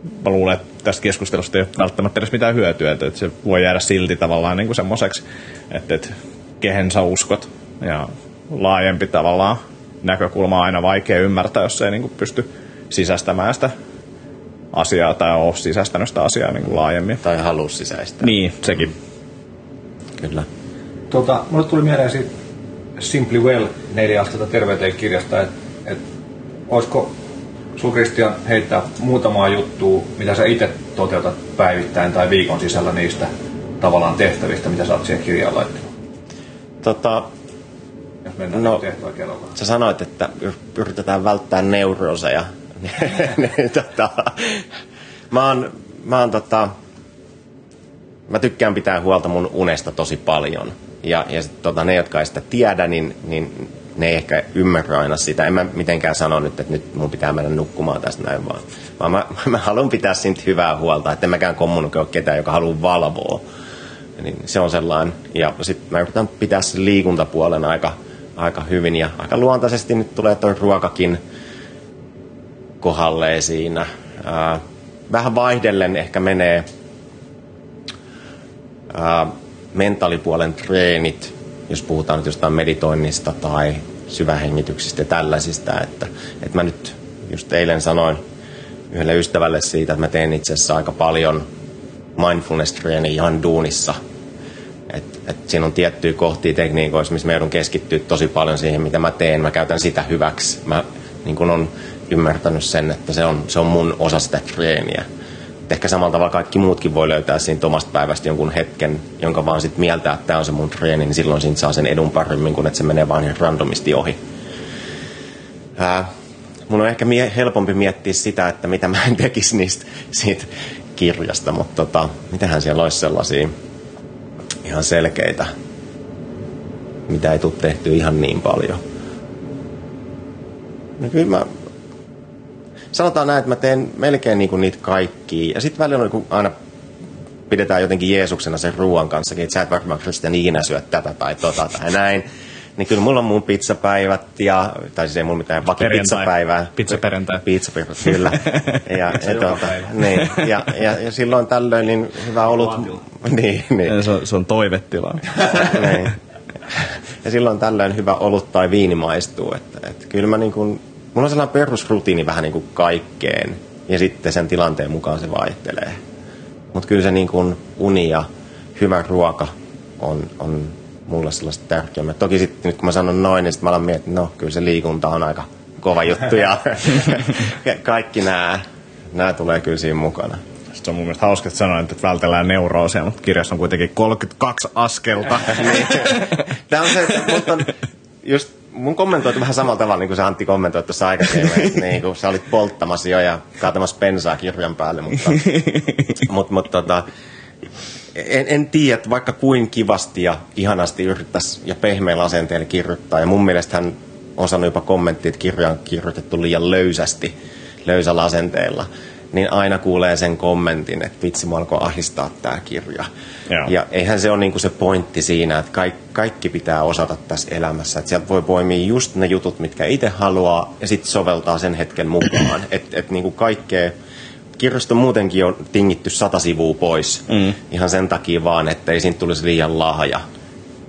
mä luulen, että tästä keskustelusta ei ole välttämättä edes mitään hyötyä, että se voi jäädä silti tavallaan niin kuin semmoiseksi, että, että kehen sä uskot ja laajempi tavallaan näkökulma on aina vaikea ymmärtää, jos ei niin kuin pysty sisäistämään sitä asiaa tai ole sisäistänyt sitä asiaa niin kuin laajemmin. Tai halua sisäistää. Niin, sekin. Kyllä. Tota, mulle tuli mieleen siitä Simply Well neljä astetta terveyteen kirjasta, että et, olisiko sun Christian heittää muutamaa juttua, mitä sä itse toteutat päivittäin tai viikon sisällä niistä tavallaan tehtävistä, mitä sä oot siihen kirjaan laittanut? Tota, Jos mennään No, tehtävä kerrallaan. sä sanoit, että yritetään välttää neurooseja. niin, tota, mä oon, mä oon tota, mä tykkään pitää huolta mun unesta tosi paljon. Ja, ja sit, tota, ne, jotka ei sitä tiedä, niin, niin ne ei ehkä ymmärrä aina sitä. En mä mitenkään sano nyt, että nyt mun pitää mennä nukkumaan tästä näin, vaan, vaan mä, mä haluan pitää siitä hyvää huolta, että en mäkään kommunikoi ketään, joka haluaa valvoa. Niin se on sellainen. Ja sitten mä yritän pitää sen liikuntapuolen aika, aika hyvin ja aika luontaisesti nyt tulee toi ruokakin kohdalleen siinä. Ää, vähän vaihdellen ehkä menee ää, mentaalipuolen treenit, jos puhutaan nyt jostain meditoinnista tai syvähengityksistä ja tällaisista. Että, että mä nyt just eilen sanoin yhdelle ystävälle siitä, että mä teen itse asiassa aika paljon mindfulness-treeniä ihan duunissa. Et, et siinä on tiettyjä kohtia tekniikoissa, missä mä joudun keskittyä tosi paljon siihen, mitä mä teen. Mä käytän sitä hyväksi. Mä niin kun on ymmärtänyt sen, että se on, se on mun osa sitä treeniä. Et ehkä samalla tavalla kaikki muutkin voi löytää siitä omasta päivästä jonkun hetken, jonka vaan sit mieltää, että tämä on se mun treeni, niin silloin siitä saa sen edun paremmin, kuin että se menee vaan ihan randomisti ohi. Ää, mun on ehkä mie- helpompi miettiä sitä, että mitä mä en tekisi niistä, siitä kirjasta, mutta tota, mitähän siellä olisi sellaisia ihan selkeitä, mitä ei tule tehty ihan niin paljon. No kyllä mä, sanotaan näin, että mä teen melkein niinku niitä kaikkia. Ja sitten välillä on niinku aina pidetään jotenkin Jeesuksena sen ruoan kanssakin, että sä et varmaan Kristian ikinä syö tätä tai tota tai näin. Niin kyllä mulla on mun pizzapäivät ja, tai siis ei mulla mitään vakipizzapäivää. Pizzaperjantai. Pizzaperjantai, kyllä. Ja, ja, tota, niin, ja, ja, ja, silloin tällöin niin hyvä olut. Niin, niin. Se on, se on toivetila. niin. Ja silloin tällöin hyvä olut tai viini maistuu. Että, että kyllä mä niin kuin, mulla on sellainen perusrutiini vähän niin kuin kaikkeen. Ja sitten sen tilanteen mukaan se vaihtelee. Mutta kyllä se niin kuin uni ja hyvä ruoka on, on mulle sellaiset tärkeimmät. Toki sitten nyt kun mä sanon noin, niin sitten mä alan miettiä, no kyllä se liikunta on aika kova juttu ja kaikki nämä, nämä tulee kyllä siinä mukana. Se on mun mielestä hauska, että sanoin, että vältellään neuroosia, mutta kirjassa on kuitenkin 32 askelta. niin. Tämä on se, että mut on just mun kommentoitu vähän samalla tavalla, niin kuin se Antti kommentoi tuossa aikaisemmin, että niin kuin sä olit polttamassa jo ja kaatamassa pensaa kirjan päälle, mutta, mutta, mutta tota, en, en tiedä, että vaikka kuin kivasti ja ihanasti yrittäisi ja pehmeillä asenteella kirjoittaa, ja mun mielestä hän on sanonut jopa kommentti, että kirja on kirjoitettu liian löysästi, löysällä asenteella, niin aina kuulee sen kommentin, että vitsi, mua alkoi ahistaa tämä kirja. Joo. Ja eihän se ole niinku se pointti siinä, että kaikki, kaikki pitää osata tässä elämässä. Että sieltä voi poimia just ne jutut, mitkä itse haluaa, ja sitten soveltaa sen hetken mukaan. Että et niinku kaikkea, kirjasto muutenkin on tingitty sata sivua pois. Mm. Ihan sen takia vaan, että ei siitä tulisi liian lahja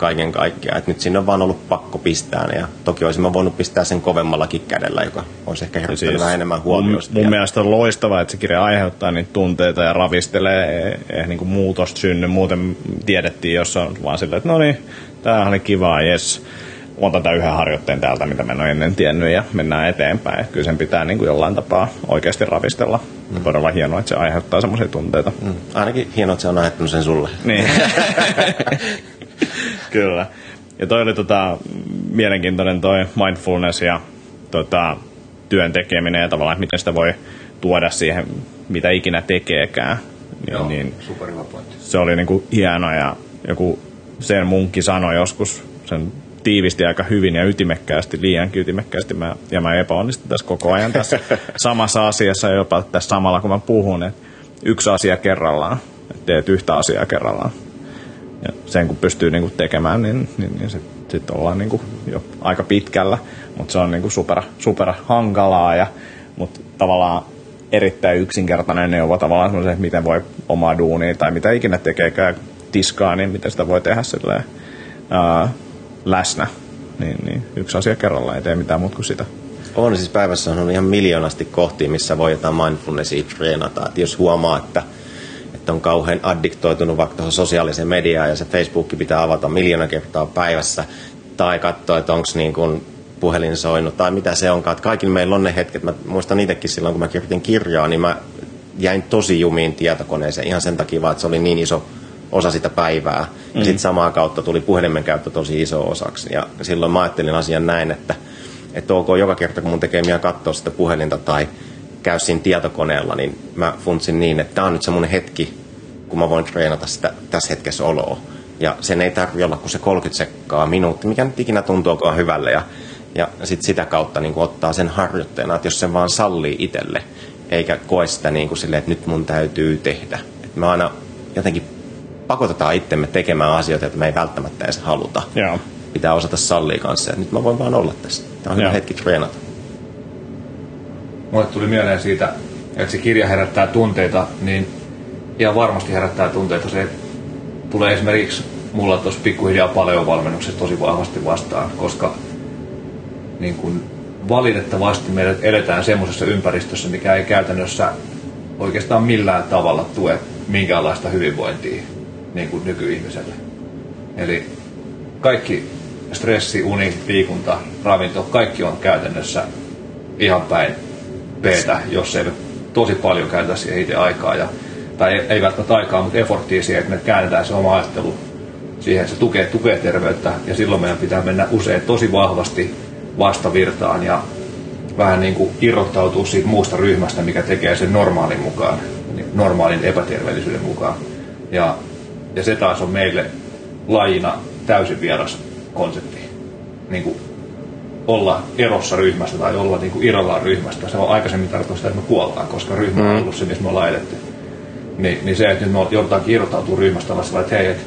kaiken kaikkiaan. Et nyt sinne on vaan ollut pakko pistää ne. Ja toki olisin voinut pistää sen kovemmallakin kädellä, joka olisi ehkä herättänyt siis, vähän enemmän huomiosta. Mun, mun mielestä on loistavaa, että se kirja aiheuttaa niitä tunteita ja ravistelee. Ei, ei niin muutosta synny. Muuten tiedettiin, jos on vaan silleen, että no niin, tämähän oli kivaa, jes otan tämän yhden harjoitteen täältä, mitä mä en ole ennen tiennyt ja mennään eteenpäin. Kyllä sen pitää niin kuin jollain tapaa oikeasti ravistella. Mm. Todella hienoa, että se aiheuttaa semmoisia tunteita. Mm. Ainakin hienoa, että se on aiheuttanut sen sulle. Niin. Kyllä. Ja toi oli tota, mielenkiintoinen toi mindfulness ja tota, työn tekeminen ja tavallaan, että miten sitä voi tuoda siihen, mitä ikinä tekeekään. Niin, Joo, niin. Se oli niinku hieno ja joku sen munkin sanoi joskus, sen tiivisti aika hyvin ja ytimekkäästi, liian ytimekkäästi. Mä, ja mä epäonnistun tässä koko ajan tässä samassa asiassa jopa tässä samalla, kun mä puhun, että yksi asia kerrallaan, että teet yhtä asiaa kerrallaan. Ja sen kun pystyy niin kuin tekemään, niin, niin, niin sitten sit ollaan niin kuin jo aika pitkällä. Mutta se on niin kuin super, super hankalaa, ja, mutta tavallaan erittäin yksinkertainen neuvo tavallaan se, että miten voi omaa duunia tai mitä ikinä tekeekään tiskaa, niin miten sitä voi tehdä silleen, ää, läsnä. Niin, niin yksi asia kerrallaan, ei tee mitään muuta kuin sitä. On siis päivässä on ihan miljoonasti kohtia, missä voi jotain mindfulnessia treenata. Et jos huomaa, että on kauhean addiktoitunut vaikka tuohon sosiaaliseen mediaan ja se Facebook pitää avata miljoona kertaa päivässä tai katsoa, että onko niin kuin puhelin soinut tai mitä se onkaan. Että kaikilla meillä on ne hetket. Mä muistan itsekin silloin, kun mä kirjoitin kirjaa, niin mä jäin tosi jumiin tietokoneeseen ihan sen takia vaan, että se oli niin iso osa sitä päivää. Mm. Ja sitten samaa kautta tuli puhelimen käyttö tosi iso osaksi. Ja silloin mä ajattelin asian näin, että, että ok, joka kerta kun mun tekee mieli katsoa sitä puhelinta tai käy siinä tietokoneella, niin mä funtsin niin, että tämä on nyt semmoinen hetki, kun mä voin treenata sitä tässä hetkessä oloa. Ja sen ei tarvitse olla kuin se 30 sekkaa, minuutti, mikä nyt ikinä tuntuukaan hyvälle. Ja, ja sitten sitä kautta niin ottaa sen harjoitteena, että jos sen vaan sallii itselle, eikä koe sitä niin kuin silleen, että nyt mun täytyy tehdä. Et me aina jotenkin pakotetaan itsemme tekemään asioita, että me ei välttämättä edes haluta. Joo. Pitää osata sallia kanssa, että nyt mä voin vaan olla tässä. Tämä on hyvä Joo. hetki treenata. Mulle tuli mieleen siitä, että se kirja herättää tunteita, niin ihan varmasti herättää tunteita. Se tulee esimerkiksi mulla tuossa pikkuhiljaa paljon tosi vahvasti vastaan, koska niin kun valitettavasti meidät eletään semmoisessa ympäristössä, mikä ei käytännössä oikeastaan millään tavalla tue minkäänlaista hyvinvointia niin kuin nykyihmiselle. Eli kaikki stressi, uni, liikunta, ravinto, kaikki on käytännössä ihan päin peetä, jos ei tosi paljon käytä siihen itse aikaa. Ja, tai ei välttämättä aikaa, mutta efforttia siihen, että me käännetään se oma ajattelu siihen, se tukee, tukee terveyttä. Ja silloin meidän pitää mennä usein tosi vahvasti vastavirtaan ja vähän niin kuin irrottautua siitä muusta ryhmästä, mikä tekee sen normaalin mukaan, niin normaalin epäterveellisyyden mukaan. Ja, ja se taas on meille lajina täysin vieras konsepti. Niin kuin olla erossa ryhmästä tai olla niin kuin irrallaan ryhmästä. Se on aikaisemmin tarkoittanut sitä, että me kuollaan, koska ryhmä on mm. ollut se, missä me ollaan edetty. Niin, niin se, että nyt me joudutaan irrottautua ryhmästä, että hei, että,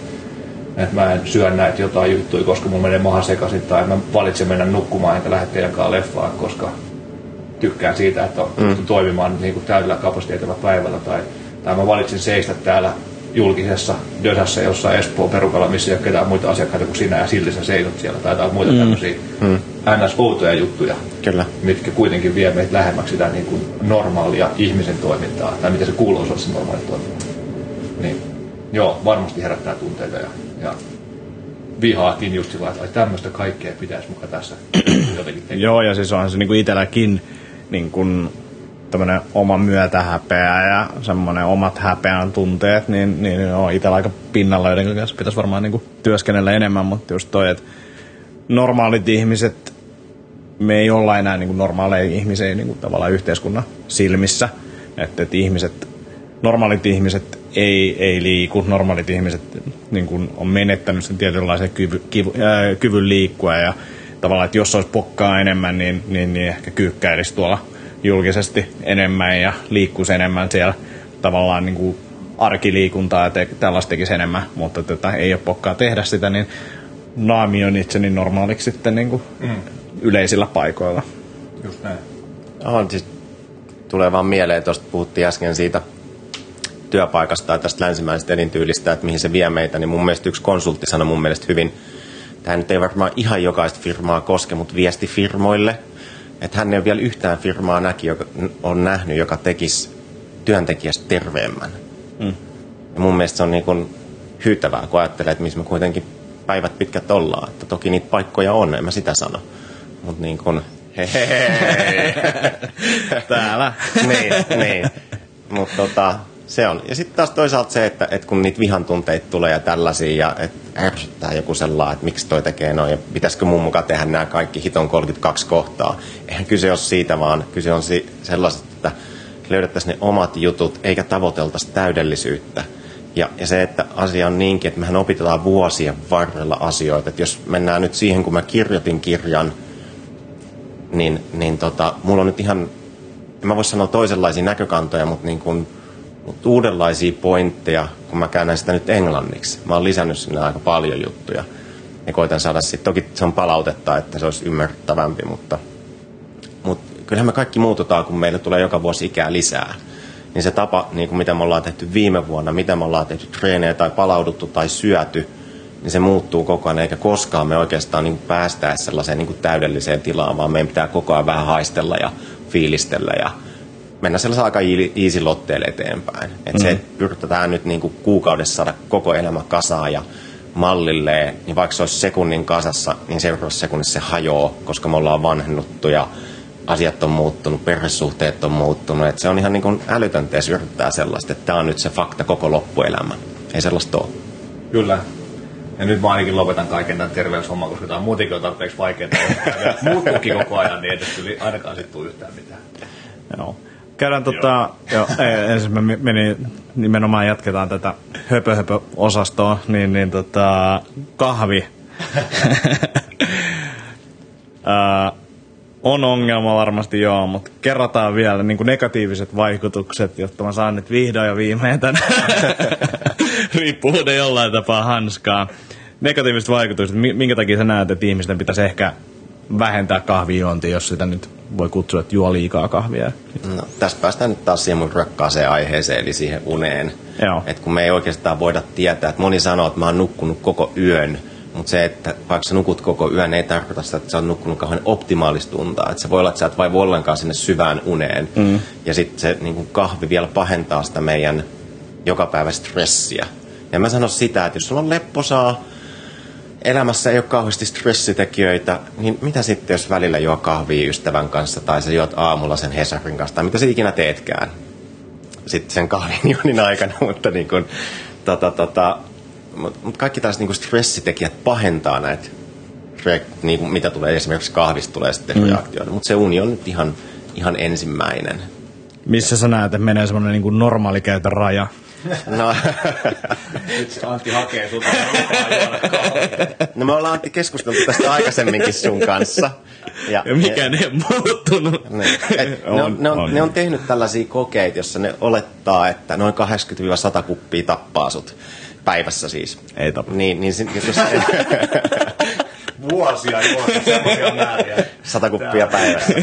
että mä en syö näitä jotain juttuja, koska mulla menee maha sekaisin, tai mä valitsen mennä nukkumaan enkä lähde teidän kanssa leffaan, koska tykkään siitä, että on mm. toimimaan niin kuin täydellä kapasiteetilla päivällä, tai, tai mä valitsin seistä täällä julkisessa dösässä jossain Espoon perukalla, missä ei ole ketään muita asiakkaita kuin sinä ja silti sä seisot siellä tai jotain muita mm. tämmöisiä mm. Ns-outoja juttuja, Kyllä. mitkä kuitenkin vie meitä lähemmäksi sitä niin kuin normaalia ihmisen toimintaa tai mitä se kuuluu olla se normaali toiminta. Niin, joo, varmasti herättää tunteita ja, ja vihaakin just sillä, että tämmöistä kaikkea pitäisi mukaan tässä jotenkin tehdä. Joo, ja siis onhan se niinku itselläkin niin kuin tämmöinen oma myötähäpeä ja semmoinen omat häpeän tunteet, niin, niin on itsellä aika pinnalla, joiden kanssa pitäisi varmaan niin kuin työskennellä enemmän, mutta just toi, että normaalit ihmiset, me ei olla enää niin kuin normaaleja ihmisiä niin kuin tavallaan yhteiskunnan silmissä, että, että ihmiset, normaalit ihmiset ei, ei liiku, normaalit ihmiset niin kuin on menettänyt sen tietynlaisen kyvy, kivu, ää, kyvyn liikkua. Ja tavallaan, että jos olisi pokkaa enemmän, niin, niin, niin ehkä kyykkäilisi tuolla julkisesti enemmän ja liikkuisi enemmän siellä tavallaan niin kuin arkiliikuntaa ja te, tällaista tekisi enemmän, mutta tätä ei ole pokkaa tehdä sitä, niin naamioin itseni normaaliksi sitten niin kuin mm. Yleisillä paikoilla. Just näin. On, siis tulee vaan mieleen, tuosta puhuttiin äsken siitä työpaikasta tai tästä länsimäisestä elintyylistä, että mihin se vie meitä, niin mun mielestä yksi konsultti sanoi mun mielestä hyvin, tämä nyt ei varmaan ihan jokaista firmaa koske, mutta viesti firmoille, että hän ei ole vielä yhtään firmaa näki, joka on nähnyt, joka tekisi työntekijästä terveemmän. Mm. Ja mun mielestä se on niin kuin hyytävää, kun ajattelee, että missä me kuitenkin päivät pitkät ollaan. Että toki niitä paikkoja on, en mä sitä sano. Mutta niin kuin, hei, Täällä. niin, niin. Mutta tota, se on. Ja sitten taas toisaalta se, että, että kun niitä vihan tunteita tulee ja tällaisia, ja että ärsyttää joku sellainen, että miksi toi tekee noin, ja pitäisikö mun mukaan tehdä nämä kaikki hiton 32 kohtaa. Eihän kyse ole siitä, vaan kyse on si- sellaista, että löydettäisiin ne omat jutut, eikä tavoiteltaisi täydellisyyttä. Ja, ja se, että asia on niinkin, että mehän opitaan vuosien varrella asioita. Että jos mennään nyt siihen, kun mä kirjoitin kirjan, niin, niin tota, mulla on nyt ihan, en mä voi sanoa toisenlaisia näkökantoja, mutta niin kuin, mutta uudenlaisia pointteja, kun mä käännän sitä nyt englanniksi. Mä oon lisännyt sinne aika paljon juttuja. Ja koitan saada sitten, toki se on palautetta, että se olisi ymmärrettävämpi, mutta, mutta kyllähän me kaikki muututaan, kun meille tulee joka vuosi ikää lisää. Niin se tapa, niin kuin mitä me ollaan tehty viime vuonna, mitä me ollaan tehty treenejä tai palauduttu tai syöty, niin se muuttuu koko ajan, eikä koskaan me oikeastaan niin päästää sellaiseen niin täydelliseen tilaan, vaan meidän pitää koko ajan vähän haistella ja fiilistellä ja mennä sellaisella aika easy lotteelle eteenpäin. Et mm. se, että yritetään nyt niin kuin kuukaudessa saada koko elämä kasaan ja mallilleen, niin vaikka se olisi sekunnin kasassa, niin seuraavassa sekunnissa se hajoaa, koska me ollaan vanhennuttu ja asiat on muuttunut, perhesuhteet on muuttunut. Et se on ihan niin kuin älytöntä, jos yrittää sellaista, että tämä on nyt se fakta koko loppuelämä. Ei sellaista ole. Kyllä. Ja nyt mä ainakin lopetan kaiken tämän terveyshomman, koska tämä on muutenkin on tarpeeksi vaikeaa. Muuttuukin koko ajan, niin edes ainakaan sitten tule yhtään mitään. Joo. Käydään tota, joo, ensin mä menin, nimenomaan jatketaan tätä höpö-höpö-osastoa, niin, niin tota, kahvi. uh, on ongelma varmasti joo, mutta kerrataan vielä niin kuin negatiiviset vaikutukset, jotta mä saan nyt vihdoin ja viimein tämän riippuvuuden jollain tapaa hanskaa. Negatiiviset vaikutukset, minkä takia sä näet, että ihmisten pitäisi ehkä vähentää kahvijuontia, jos sitä nyt voi kutsua, että juo liikaa kahvia. No, tästä päästään nyt taas siihen mun rakkaaseen aiheeseen, eli siihen uneen. Joo. Et kun me ei oikeastaan voida tietää, että moni sanoo, että mä oon nukkunut koko yön, mutta se, että vaikka sä nukut koko yön, ei tarkoita sitä, että sä oot nukkunut kauhean optimaalista unta. Että se voi olla, että sä et vai ollenkaan sinne syvään uneen. Mm. Ja sitten se niin kuin kahvi vielä pahentaa sitä meidän joka päivä stressiä. Ja mä sanon sitä, että jos sulla on lepposaa, elämässä ei ole kauheasti stressitekijöitä, niin mitä sitten, jos välillä juo kahvia ystävän kanssa tai sä juot aamulla sen Hesarin kanssa tai mitä sä ikinä teetkään sitten sen kahvin juonin aikana, mutta niin kuin, tota, tota, mut kaikki taas niin kuin stressitekijät pahentaa näitä, niin kuin mitä tulee esimerkiksi kahvista tulee sitten mm. reaktioita, mutta se uni on nyt ihan, ihan ensimmäinen. Missä sä näet, että menee semmoinen niin kuin normaali käytön raja? No. Nyt Antti hakee sulta No me ollaan Antti keskusteltu tästä aikaisemminkin sun kanssa. Ja, ja mikä ne on muuttunut. Ne, et, on, ne, on, ne, on, ne on tehnyt tällaisia kokeita, jossa ne olettaa, että noin 80-100 kuppia tappaa sut. Päivässä siis. Ei tapa. Niin, niin sit, jos... Vuosia juosta semmoisia määriä. Sata kuppia päivässä.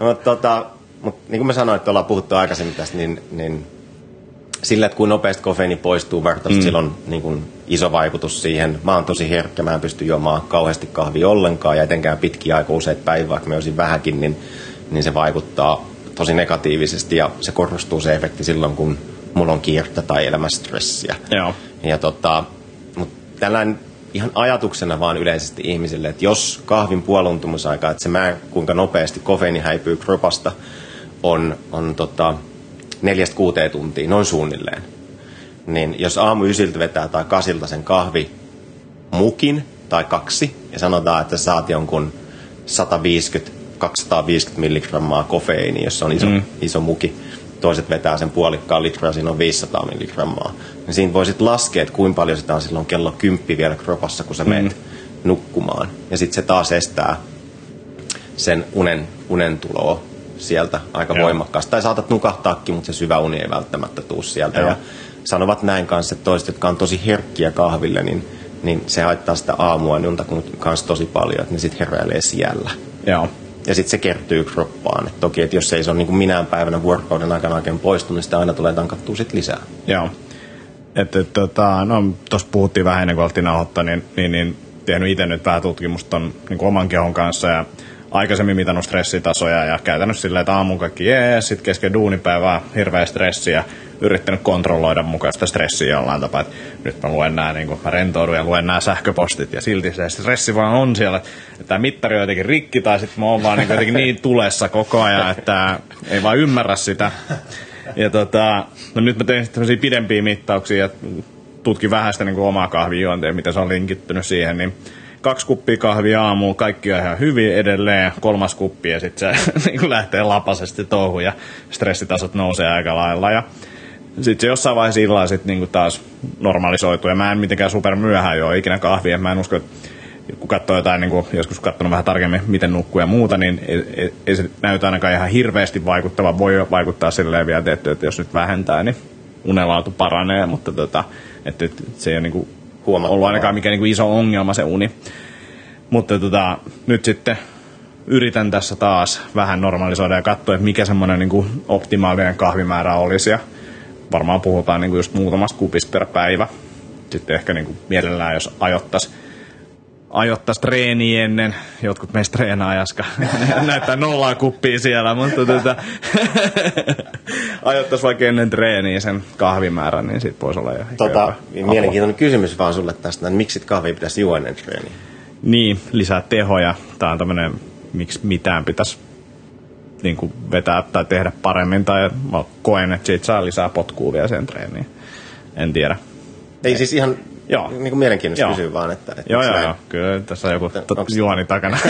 Mutta tota, mut, niin kuin mä sanoin, että ollaan puhuttu aikaisemmin tästä, niin, niin sillä, että kuin nopeasti kofeiini poistuu vertaisesti, mm. sillä on niin kuin, iso vaikutus siihen. Mä oon tosi herkkä, mä en pysty juomaan kauheasti kahvia ollenkaan ja etenkään pitkiä aikoja useita päivää, vaikka mä olisin vähänkin, niin, niin se vaikuttaa tosi negatiivisesti ja se korostuu se efekti silloin, kun mulla on kiirtä tai elämästressiä. Joo. Ja tota, mutta tällainen ihan ajatuksena vaan yleisesti ihmisille, että jos kahvin puoluntumisaika, että se määrä, kuinka nopeasti kofeiini häipyy kropasta, on, on tota, neljästä kuuteen tuntia, noin suunnilleen. Niin jos aamu ysiltä vetää tai kasilta sen kahvi mukin tai kaksi, ja sanotaan, että saat jonkun 150-250 milligrammaa kofeiiniä, jos on iso, mm. iso muki, toiset vetää sen puolikkaan litraa, siinä on 500 milligrammaa. Niin siinä voisit laskea, että kuinka paljon sitä on silloin kello 10 vielä kropassa, kun sä mm. menet nukkumaan. Ja sitten se taas estää sen unen, unen tuloa sieltä aika Joo. voimakkaasti. Tai saatat nukahtaakin, mutta se syvä uni ei välttämättä tuu sieltä. Joo. Ja sanovat näin kanssa, että toiset, jotka on tosi herkkiä kahville, niin, niin se haittaa sitä aamua unta kanssa tosi paljon, että ne sitten heräilee siellä. Joo. Ja sitten se kertyy kroppaan. Et toki, että jos ei se ole niin minään päivänä vuorokauden aikana oikein poistunut, niin sitä aina tulee tankattua sit lisää. Joo. Että et, tota, no tuossa puhuttiin vähän ennen kuin oltiin nauhoittaa, niin, niin, niin tehnyt itse nyt vähän tutkimusta ton, niin oman kehon kanssa ja aikaisemmin mitannut stressitasoja ja käytännössä silleen, että aamun kaikki jees, sitten kesken duunipäivää hirveä stressi ja yrittänyt kontrolloida mukaan sitä stressiä jollain tapaa, että nyt mä luen nämä, niin mä rentoudun ja luen nämä sähköpostit ja silti se stressi vaan on siellä, että tämä mittari on jotenkin rikki tai sitten mä oon vaan niin, jotenkin niin tulessa koko ajan, että ei vaan ymmärrä sitä. Ja tota, no nyt mä tein tämmöisiä pidempiä mittauksia ja tutkin vähän sitä niin kuin omaa kahvijuontia, mitä se on linkittynyt siihen, niin kaksi kuppia kahvia aamuun, kaikki on ihan hyvin edelleen, kolmas kuppi ja sitten se niin lähtee lapasesti touhuun ja stressitasot nousee aika lailla. Ja sitten se jossain vaiheessa illalla sit niinku taas normalisoituu ja mä en mitenkään super myöhään jo ikinä kahvia. Mä en usko, että kun katsoo jotain, niin kuin joskus katsonut vähän tarkemmin, miten nukkuu ja muuta, niin ei, ei, se näytä ainakaan ihan hirveästi vaikuttava. Voi vaikuttaa silleen vielä tietty, että jos nyt vähentää, niin unelaatu paranee, mutta tota, että, se ei ole niin kuin ollut ainakaan mikään niin kuin iso ongelma se uni. Mutta tota, nyt sitten yritän tässä taas vähän normalisoida ja katsoa, että mikä semmoinen niin optimaalinen kahvimäärä olisi. Ja varmaan puhutaan niin kuin just muutamasta kupista per päivä. Sitten ehkä niin kuin mielellään, jos ajottaisi ajottaisi treeni ennen. Jotkut meistä treenaa jaska. Näyttää nollaa kuppia siellä, mutta tota, ajottaisi vaikka ennen treeniä sen kahvimäärän, niin sit voisi olla jo tota, Mielenkiintoinen kysymys vaan sulle tästä, että miksi kahvia pitäisi juoda ennen treeniä? Niin, lisää tehoja. Tämä on tämmöinen, miksi mitään pitäisi niin kuin vetää tai tehdä paremmin, tai mä koen, että siitä saa lisää potkua vielä sen treeniin. En tiedä. Ei siis ihan Joo. Niin kuin mielenkiintoista joo. kysyä vaan, että... että joo, joo, joo, kyllä tässä on joku t- juoni takana.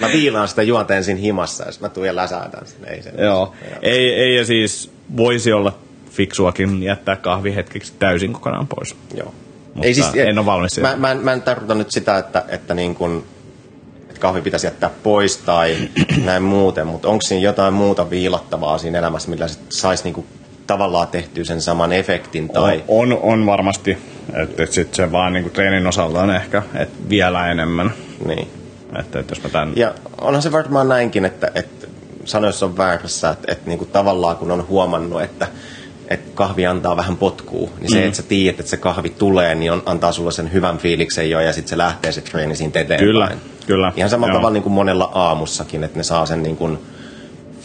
mä viilaan sitä juonta ensin himassa ja mä tuun ja läsäätän sen. Ei, sen joo, ei, ei ja siis voisi olla fiksuakin jättää kahvi hetkeksi täysin kokonaan pois. Joo. Mutta ei siis, en ole valmis Mä, mä, en, mä en tarkoita nyt sitä, että, että niin että kahvi pitäisi jättää pois tai näin muuten, mutta onko siinä jotain muuta viilattavaa siinä elämässä, millä saisi niin tavallaan tehtyä sen saman efektin? Tai... On, on, on varmasti, että et sitten se vaan niinku treenin osalta on ehkä et vielä enemmän. Niin. Että, et jos mä tämän... Ja onhan se varmaan näinkin, että, että sanoissa on väärässä, että, että niinku tavallaan kun on huomannut, että että kahvi antaa vähän potkuu, niin se, mm. että sä tiedät, että se kahvi tulee, niin on, antaa sulle sen hyvän fiiliksen jo, ja sitten se lähtee se treeni siitä eteenpäin. Kyllä, kyllä. Ihan samalla tavalla niin kuin monella aamussakin, että ne saa sen niin kuin,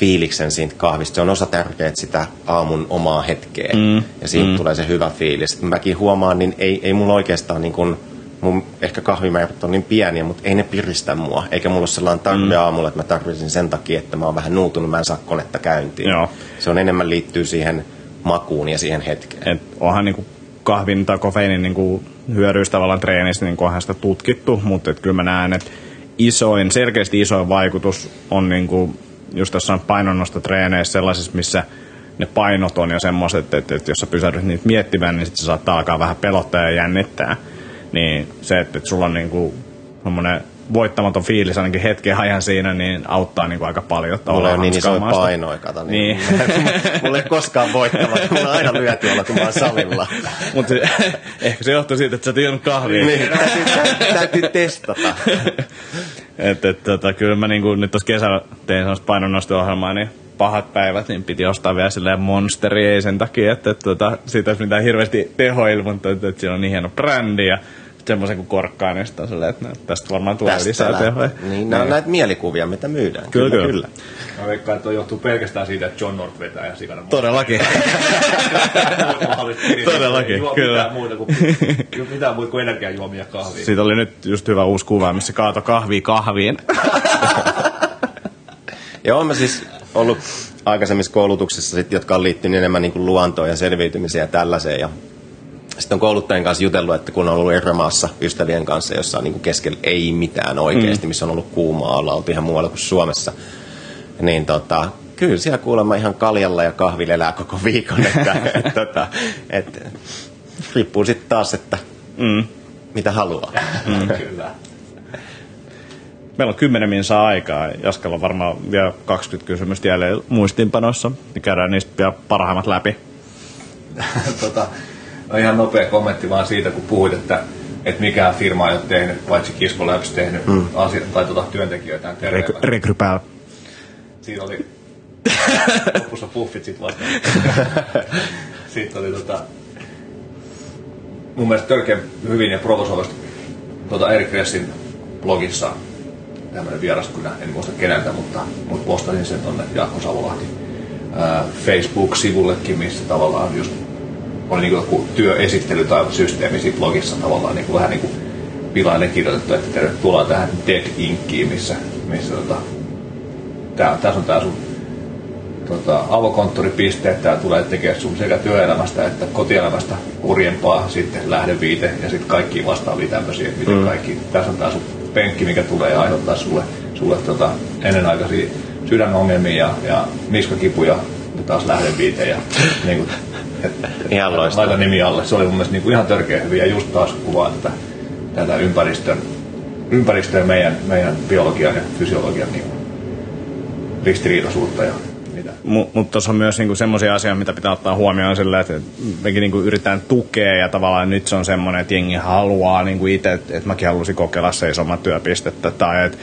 fiiliksen siitä kahvista. Se on osa tärkeää sitä aamun omaa hetkeä. Mm. Ja siitä mm. tulee se hyvä fiilis. Mäkin huomaan, niin ei, ei mulla oikeastaan niin kuin, mun ehkä kahvimäärät on niin pieniä, mutta ei ne piristä mua. Eikä mulla ole sellainen tarve mm. aamulla, että mä tarvitsin sen takia, että mä oon vähän nuutunut, mä en saa konetta käyntiin. Joo. Se on enemmän liittyy siihen makuun ja siihen hetkeen. Et onhan kuin kahvin tai kofeiinin niin hyödyys tavallaan treenissä, niin onhan sitä tutkittu, mutta et kyllä mä näen, että isoin, selkeästi isoin vaikutus on niin kuin just tässä on painonnostotreeneissä sellaisissa, missä ne painot on jo semmoiset, että, että jos sä pysähdyt niitä miettimään, niin sitten se saattaa alkaa vähän pelottaa ja jännittää. Niin se, että, että sulla on niinku voittamaton fiilis ainakin hetken ajan siinä, niin auttaa niin kuin aika paljon. Mulla on niin isoja painoja, kato. Niin. niin. mulla ei koskaan voittamaton, mulla on aina lyötyöllä, kun mä oon salilla. Mutta ehkä se johtuu siitä, että sä oot kahvia. Niin, täytyy, täytyy, testata. että et, tota, kyllä mä niin kuin, nyt tuossa kesällä tein sellaista painonnosto-ohjelmaa, niin pahat päivät, niin piti ostaa vielä silleen monsteri, ei sen takia, että, että, että siitä olisi mitään hirveästi tehoilmoittaa, että, että siinä on niin hieno brändi ja semmoisen kuin korkkaanista, silleen, että tästä varmaan tulee lisää tehoja. Niin, nämä on näitä mielikuvia, mitä myydään. Kyllä, kyllä. kyllä. Mä veikkaan, että johtuu pelkästään siitä, että John North vetää ja sikana Todellakin. Todellakin, kyllä. Mitään muuta kuin, mitään muuta kuin energiajuomia kahvia. Siitä oli nyt just hyvä uusi kuva, missä kaato kahvia kahviin. Joo, mä siis ollut aikaisemmissa koulutuksissa, sit, jotka on liittynyt enemmän niin kuin luontoon ja selviytymiseen ja tällaiseen. Ja sitten on kouluttajien kanssa jutellut, että kun on ollut erämaassa ystävien kanssa, jossa on niin kuin keskellä ei mitään oikeasti, mm. missä on ollut kuumaa, olla oltu ihan muualla kuin Suomessa, niin tota, kyllä siellä kuulemma ihan kaljalla ja kahvilla elää koko viikon, että et, tota, et, riippuu sitten taas, että mm. mitä haluaa. Mm. kyllä. Meillä on kymmenen minsaa aikaa. Jaskalla on varmaan vielä 20 kysymystä jäljellä muistiinpanossa. Niin käydään niistä vielä parhaimmat läpi. tota, no ihan nopea kommentti vaan siitä, kun puhuit, että, että mikään firma ei ole tehnyt, paitsi Kisko Labs tehnyt mm. asia, tai tuota, työntekijöitä Rek- Rekrypää. Siinä oli lopussa puffit sit vasta. sitten oli tota, mun mielestä törkeä hyvin ja provosoivasti tuota Erik Ressin blogissa tämmöinen vieras, en muista keneltä, mutta, mutta postasin sen tonne Jaakko Savolahti Facebook-sivullekin, missä tavallaan just oli niin kuin työesittely tai systeemi siinä blogissa tavallaan niin kuin vähän niin kuin pilainen kirjoitettu, että tervetuloa tähän Dead Inkiin, missä, missä tota, tää, tässä on tämä sun tota, avokonttoripiste, että tulee tekemään sun sekä työelämästä että kotielämästä kurjempaa, sitten lähdeviite ja sitten kaikki vastaavia tämmöisiä, miten mm. kaikki, tässä on tämä sun penkki, mikä tulee aiheuttaa sulle, sulle tota, ennenaikaisia sydänongelmia ja, ja niskakipuja ja taas lähdeviite ja niin kuin, ihan laita nimi alle. Se oli mun mielestä niin kuin ihan törkeä hyvin ja just taas kuvaa tätä, tätä ympäristön, ympäristön meidän, meidän biologian ja fysiologian niin ristiriitaisuutta ja mutta mut tuossa on myös niinku semmoisia asioita, mitä pitää ottaa huomioon sillä, että mekin niinku yritetään tukea ja tavallaan nyt se on semmoinen, että jengi haluaa niinku itse, että et mäkin halusin kokeilla seisomatyöpistettä tai että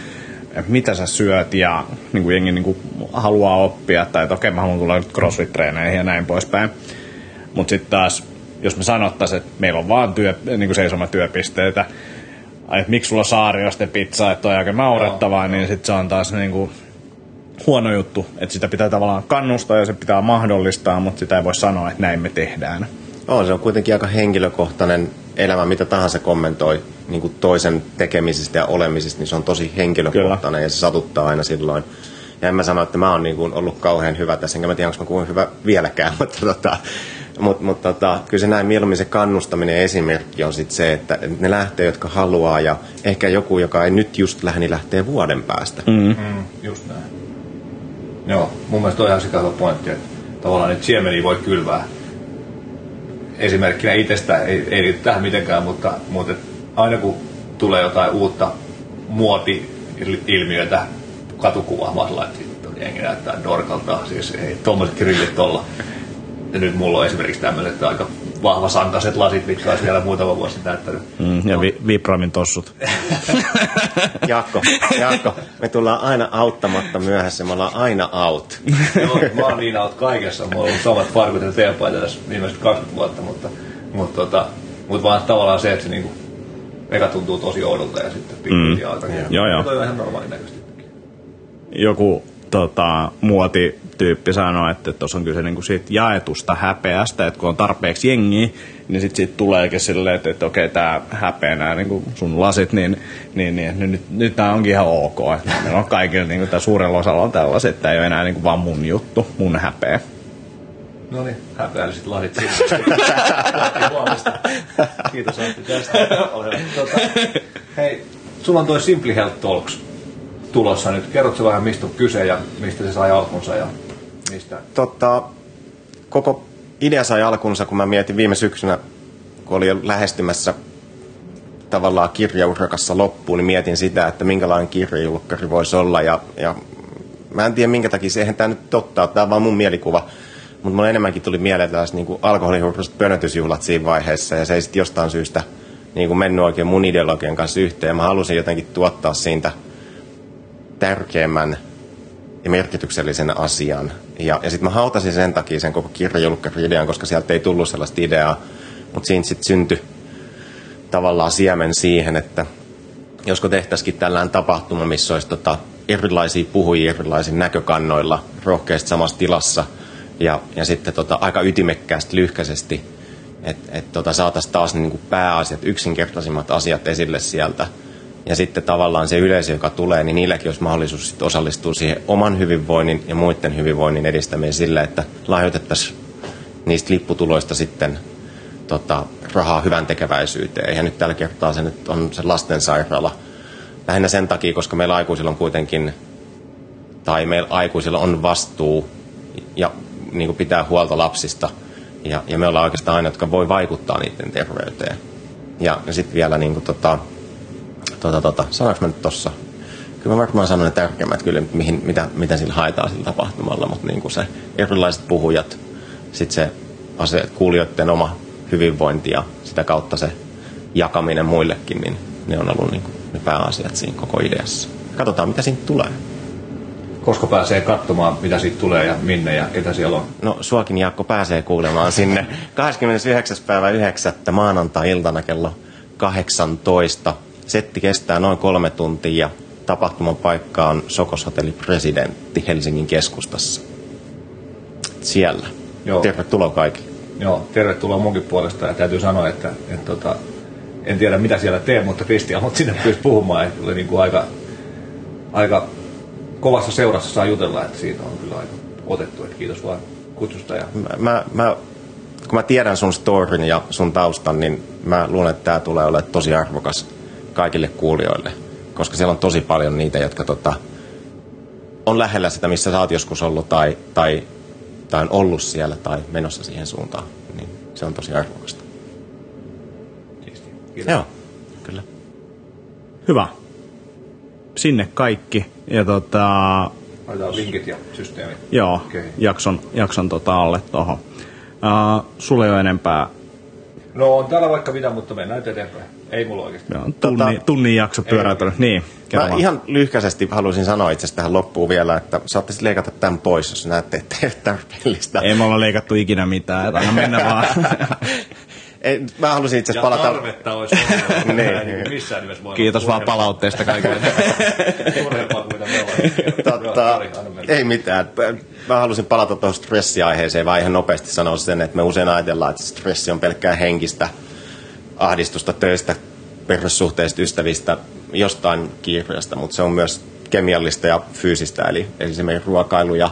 et mitä sä syöt ja niinku jengi niinku haluaa oppia tai että okei mä haluan tulla nyt crossfit-treeneihin ja näin poispäin. Mutta sitten taas, jos me sanottaisiin, että meillä on vaan työ, niinku seisomatyöpisteitä, että miksi sulla on saarioste pizza, että on aika naurettavaa, niin sitten se on taas niinku, huono juttu, että sitä pitää tavallaan kannustaa ja se pitää mahdollistaa, mutta sitä ei voi sanoa, että näin me tehdään. On, se on kuitenkin aika henkilökohtainen elämä, mitä tahansa kommentoi niin kuin toisen tekemisistä ja olemisista, niin se on tosi henkilökohtainen Kyllä. ja se satuttaa aina silloin. Ja en mä sano, että mä oon niin kuin ollut kauhean hyvä tässä, enkä mä tiedä, onko mä kuin hyvä vieläkään, mutta tota, mutta mut, tota, kyllä se näin mieluummin se kannustaminen esimerkki on sit se, että ne lähtee, jotka haluaa ja ehkä joku, joka ei nyt just lähde, niin lähtee vuoden päästä. Mm. Mm, just näin. Joo, mun mielestä on ihan sikava pointti, että tavallaan niitä siemeniä voi kylvää. Esimerkkinä itsestä ei, ei liity tähän mitenkään, mutta, mutta aina kun tulee jotain uutta muoti-ilmiötä katukuvaa, että jengi näyttää dorkalta, siis ei tuommoiset grillit tuolla. Ja nyt mulla on esimerkiksi tämmöiset aika vahva sankaset lasit, mitkä olisi vielä muutama vuosi näyttänyt. Mm, ja vi- Vipramin tossut. Jaakko, Jaakko, me tullaan aina auttamatta myöhässä, me ollaan aina out. Joo, mä oon niin out kaikessa, mulla on ollut samat farkut ja teepaita tässä viimeiset 20 vuotta, mutta, mutta, tota, mutta vaan tavallaan se, että se niinku, eka tuntuu tosi oudolta ja sitten pikkuhiljaa mm. alkaa. Joo, joo. Toi on ihan normaali näköisesti. Joku tota, muoti tyyppi sanoi, että tuossa on kyse niinku siitä jaetusta häpeästä, että kun on tarpeeksi jengiä, niin sitten siitä tuleekin silleen, että, että okei, tämä häpeä nämä niinku sun lasit, niin, niin, niin nyt, nyt, nyt tämä onkin ihan ok. Että on kaikilla, niinku, tämä suurella osalla on tällaiset, että ei ole enää niinku vaan mun juttu, mun häpeä. No niin, häpeälliset lasit Kiitos Antti tästä. Tota, hei, sulla on toi Simply Health Talks tulossa nyt. Kerrotko vähän, mistä on kyse ja mistä se sai alkunsa ja mistä? Totta, koko idea sai alkunsa, kun mä mietin viime syksynä, kun oli lähestymässä tavallaan kirjaurakassa loppuun, niin mietin sitä, että minkälainen kirjajulkkari voisi olla. Ja, ja mä en tiedä minkä takia, se tämä nyt totta, tämä on vaan mun mielikuva. Mutta mulla enemmänkin tuli mieleen tällaiset niin alkoholihurkuiset pönötysjuhlat siinä vaiheessa, ja se ei sitten jostain syystä niin kuin mennyt oikein mun ideologian kanssa yhteen. Mä halusin jotenkin tuottaa siitä tärkeimmän ja merkityksellisen asian. Ja, ja sitten mä hautasin sen takia sen koko kirjajulkkari-idean, koska sieltä ei tullut sellaista ideaa. Mutta siinä sitten syntyi tavallaan siemen siihen, että josko tehtäisikin tällainen tapahtuma, missä olisi tota erilaisia puhujia erilaisin näkökannoilla rohkeasti samassa tilassa ja, ja sitten tota aika ytimekkäästi, lyhkäisesti, että et tota saataisiin taas niin kuin pääasiat, yksinkertaisimmat asiat esille sieltä. Ja sitten tavallaan se yleisö, joka tulee, niin niilläkin olisi mahdollisuus sitten osallistua siihen oman hyvinvoinnin ja muiden hyvinvoinnin edistämiseen sillä, että lahjoitettaisiin niistä lipputuloista sitten tota, rahaa hyvän tekeväisyyteen. Ja nyt tällä kertaa se nyt on se lastensairaala. Lähinnä sen takia, koska meillä aikuisilla on kuitenkin, tai meillä aikuisilla on vastuu ja niin kuin pitää huolta lapsista. Ja, ja me ollaan oikeastaan aina, jotka voi vaikuttaa niiden terveyteen. Ja, ja sitten vielä niin kuin, tota, tota, tota, sanoinko mä nyt tossa? Kyllä mä varmaan sanon ne tärkeimmät kyllä, mihin, mitä, mitä sillä haetaan sillä tapahtumalla, mutta niin kuin se erilaiset puhujat, sitten se ase, kuulijoiden oma hyvinvointi ja sitä kautta se jakaminen muillekin, niin ne on ollut niin kuin ne pääasiat siinä koko ideassa. Katsotaan, mitä siitä tulee. Koska pääsee katsomaan, mitä siitä tulee ja minne ja ketä siellä on? No, suakin Jaakko pääsee kuulemaan sinne 29. päivä 9. maanantai-iltana kello 18. Setti kestää noin kolme tuntia ja tapahtuman paikka on Sokoshotelli Presidentti Helsingin keskustassa. Siellä. Joo. Tervetuloa kaikille. Joo, tervetuloa munkin puolesta ja täytyy sanoa, että, että, että tota, en tiedä mitä siellä teen, mutta Kristian mut sinne pyysi puhumaan, että oli niin kuin aika, aika kovassa seurassa saa jutella, että siitä on kyllä aika otettu, että kiitos vaan kutsusta. Ja... Mä, mä, mä, kun mä tiedän sun storin ja sun taustan, niin mä luulen, että tämä tulee olemaan tosi arvokas kaikille kuulijoille, koska siellä on tosi paljon niitä, jotka tota, on lähellä sitä, missä sä oot joskus ollut tai, tai tai on ollut siellä tai menossa siihen suuntaan, niin se on tosi arvokasta. Kiitos. Joo, kyllä. Hyvä. Sinne kaikki. Ja tota, Laitetaan linkit ja systeemit. Joo, okay. jakson, jakson tota alle tuohon. Uh, sulle ei ole enempää. No on täällä vaikka mitä, mutta mennään eteenpäin. Ei mulla oikeasti. Joo, tunni, tota, tunnin jakso pyöräytynyt. Niin, Mä vaan. ihan lyhkäisesti haluaisin sanoa itse tähän loppuun vielä, että saatte leikata tämän pois, jos näette, että ei ole tarpeellista. Ei me olla leikattu ikinä mitään, että anna mennä vaan. Ei, mä halusin itse asiassa palata... tarvetta olisi ollut. niin. Missään nimessä voi Kiitos vaan palautteesta kaikille. Turhempaa kuin mitä me ollaan. Totta, ei mitään. Mä halusin palata tuohon stressiaiheeseen vaan ihan nopeasti sanoa sen, että me usein ajatellaan, että stressi on pelkkää henkistä ahdistusta töistä, perussuhteista, ystävistä, jostain kiireestä, mutta se on myös kemiallista ja fyysistä, eli, eli se meidän ruokailu ja,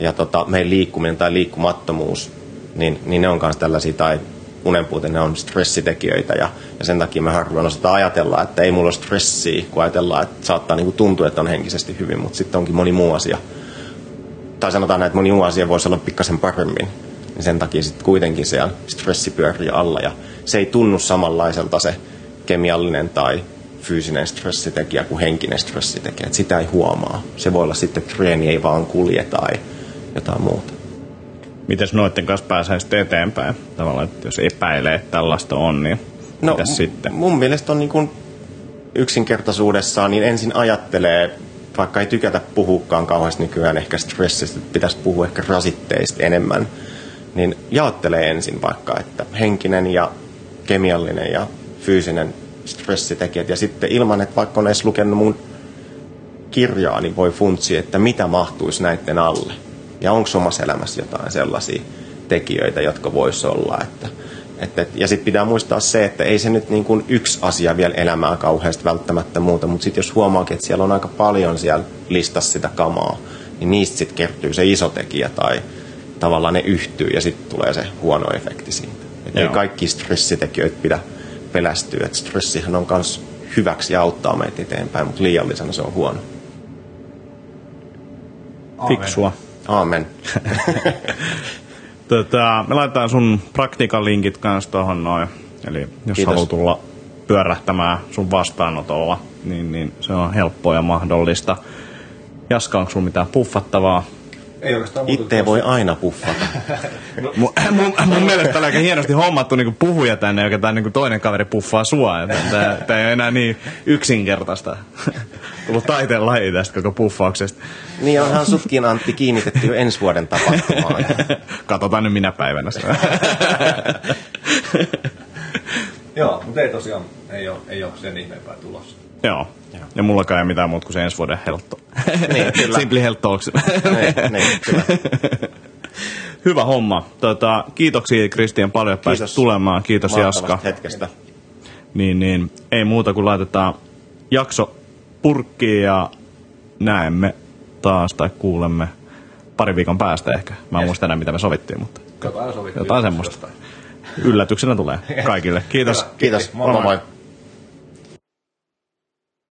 ja tota, meidän liikkuminen tai liikkumattomuus, niin, niin ne on myös tällaisia, tai unenpuute, ne on stressitekijöitä ja, ja sen takia me harvoin osataan ajatella, että ei mulla ole stressiä, kun ajatellaan, että saattaa niin kuin tuntua, että on henkisesti hyvin, mutta sitten onkin moni muu asia. Tai sanotaan näin, että moni muu asia voisi olla pikkasen paremmin, niin sen takia sitten kuitenkin siellä stressi pyörii alla ja se ei tunnu samanlaiselta se kemiallinen tai fyysinen stressitekijä kuin henkinen stressitekijä. Et sitä ei huomaa. Se voi olla sitten, että treeni ei vaan kulje tai jotain muuta. Miten noiden kanssa pääsee sitten eteenpäin? Tavallaan, että jos epäilee, että tällaista on, niin no, mitäs sitten? Mun mielestä on niin kuin yksinkertaisuudessaan, niin ensin ajattelee, vaikka ei tykätä puhukaan kauheasti nykyään ehkä stressistä, että pitäisi puhua ehkä rasitteista enemmän, niin jaottelee ensin vaikka, että henkinen ja kemiallinen ja fyysinen stressitekijät. Ja sitten ilman, että vaikka on edes lukenut mun kirjaa, niin voi funtsia, että mitä mahtuisi näiden alle. Ja onko omassa elämässä jotain sellaisia tekijöitä, jotka voisi olla. Että, että, ja sitten pitää muistaa se, että ei se nyt niin kuin yksi asia vielä elämää kauheasti välttämättä muuta, mutta sitten jos huomaakin, että siellä on aika paljon siellä listassa sitä kamaa, niin niistä sitten kertyy se iso tekijä tai tavallaan ne yhtyy ja sitten tulee se huono efekti siitä. Ei kaikki stressitekijöitä pidä pelästyä. Että stressihän on myös hyväksi ja auttaa meitä eteenpäin, mutta liiallisena se on huono. Fiksua. Aamen. tota, me laitetaan sun praktikan linkit kanssa tuohon noin. Eli jos Kiitos. haluat tulla pyörähtämään sun vastaanotolla, niin, niin se on helppoa ja mahdollista. Jaska, onko sulla mitään puffattavaa? Ei oikeastaan Itse voi aina puffata. mun, mun, mun mielestä on aika hienosti hommattu niin puhuja tänne, joka tämä niin toinen kaveri puffaa sua. Tämä ei ole enää niin yksinkertaista. Tullut taiteen laji tästä koko puffauksesta. Niin onhan sutkin Antti kiinnitetty jo ensi vuoden tapahtumaan. Katsotaan nyt minä päivänä sitä. Joo, mutta ei tosiaan, ei ole, ei ole sen ihmeempää tulossa. Joo. Ja mullakaan ei mitään muuta kuin se ensi vuoden heltto. Niin, kyllä. Simpli Talks. niin, niin, kyllä. Hyvä homma. Tota, kiitoksia Kristian paljon, että pääsit tulemaan. Kiitos Jaska. hetkestä. Niin, niin, ei muuta kuin laitetaan jakso purkkiin ja näemme taas tai kuulemme pari viikon päästä ehkä. Mä en Yes. muista enää mitä me sovittiin, mutta Jotain sovittiin. Jotain semmoista. yllätyksenä tulee kaikille. Kiitos. Kiitos. Moi Moi moi. moi.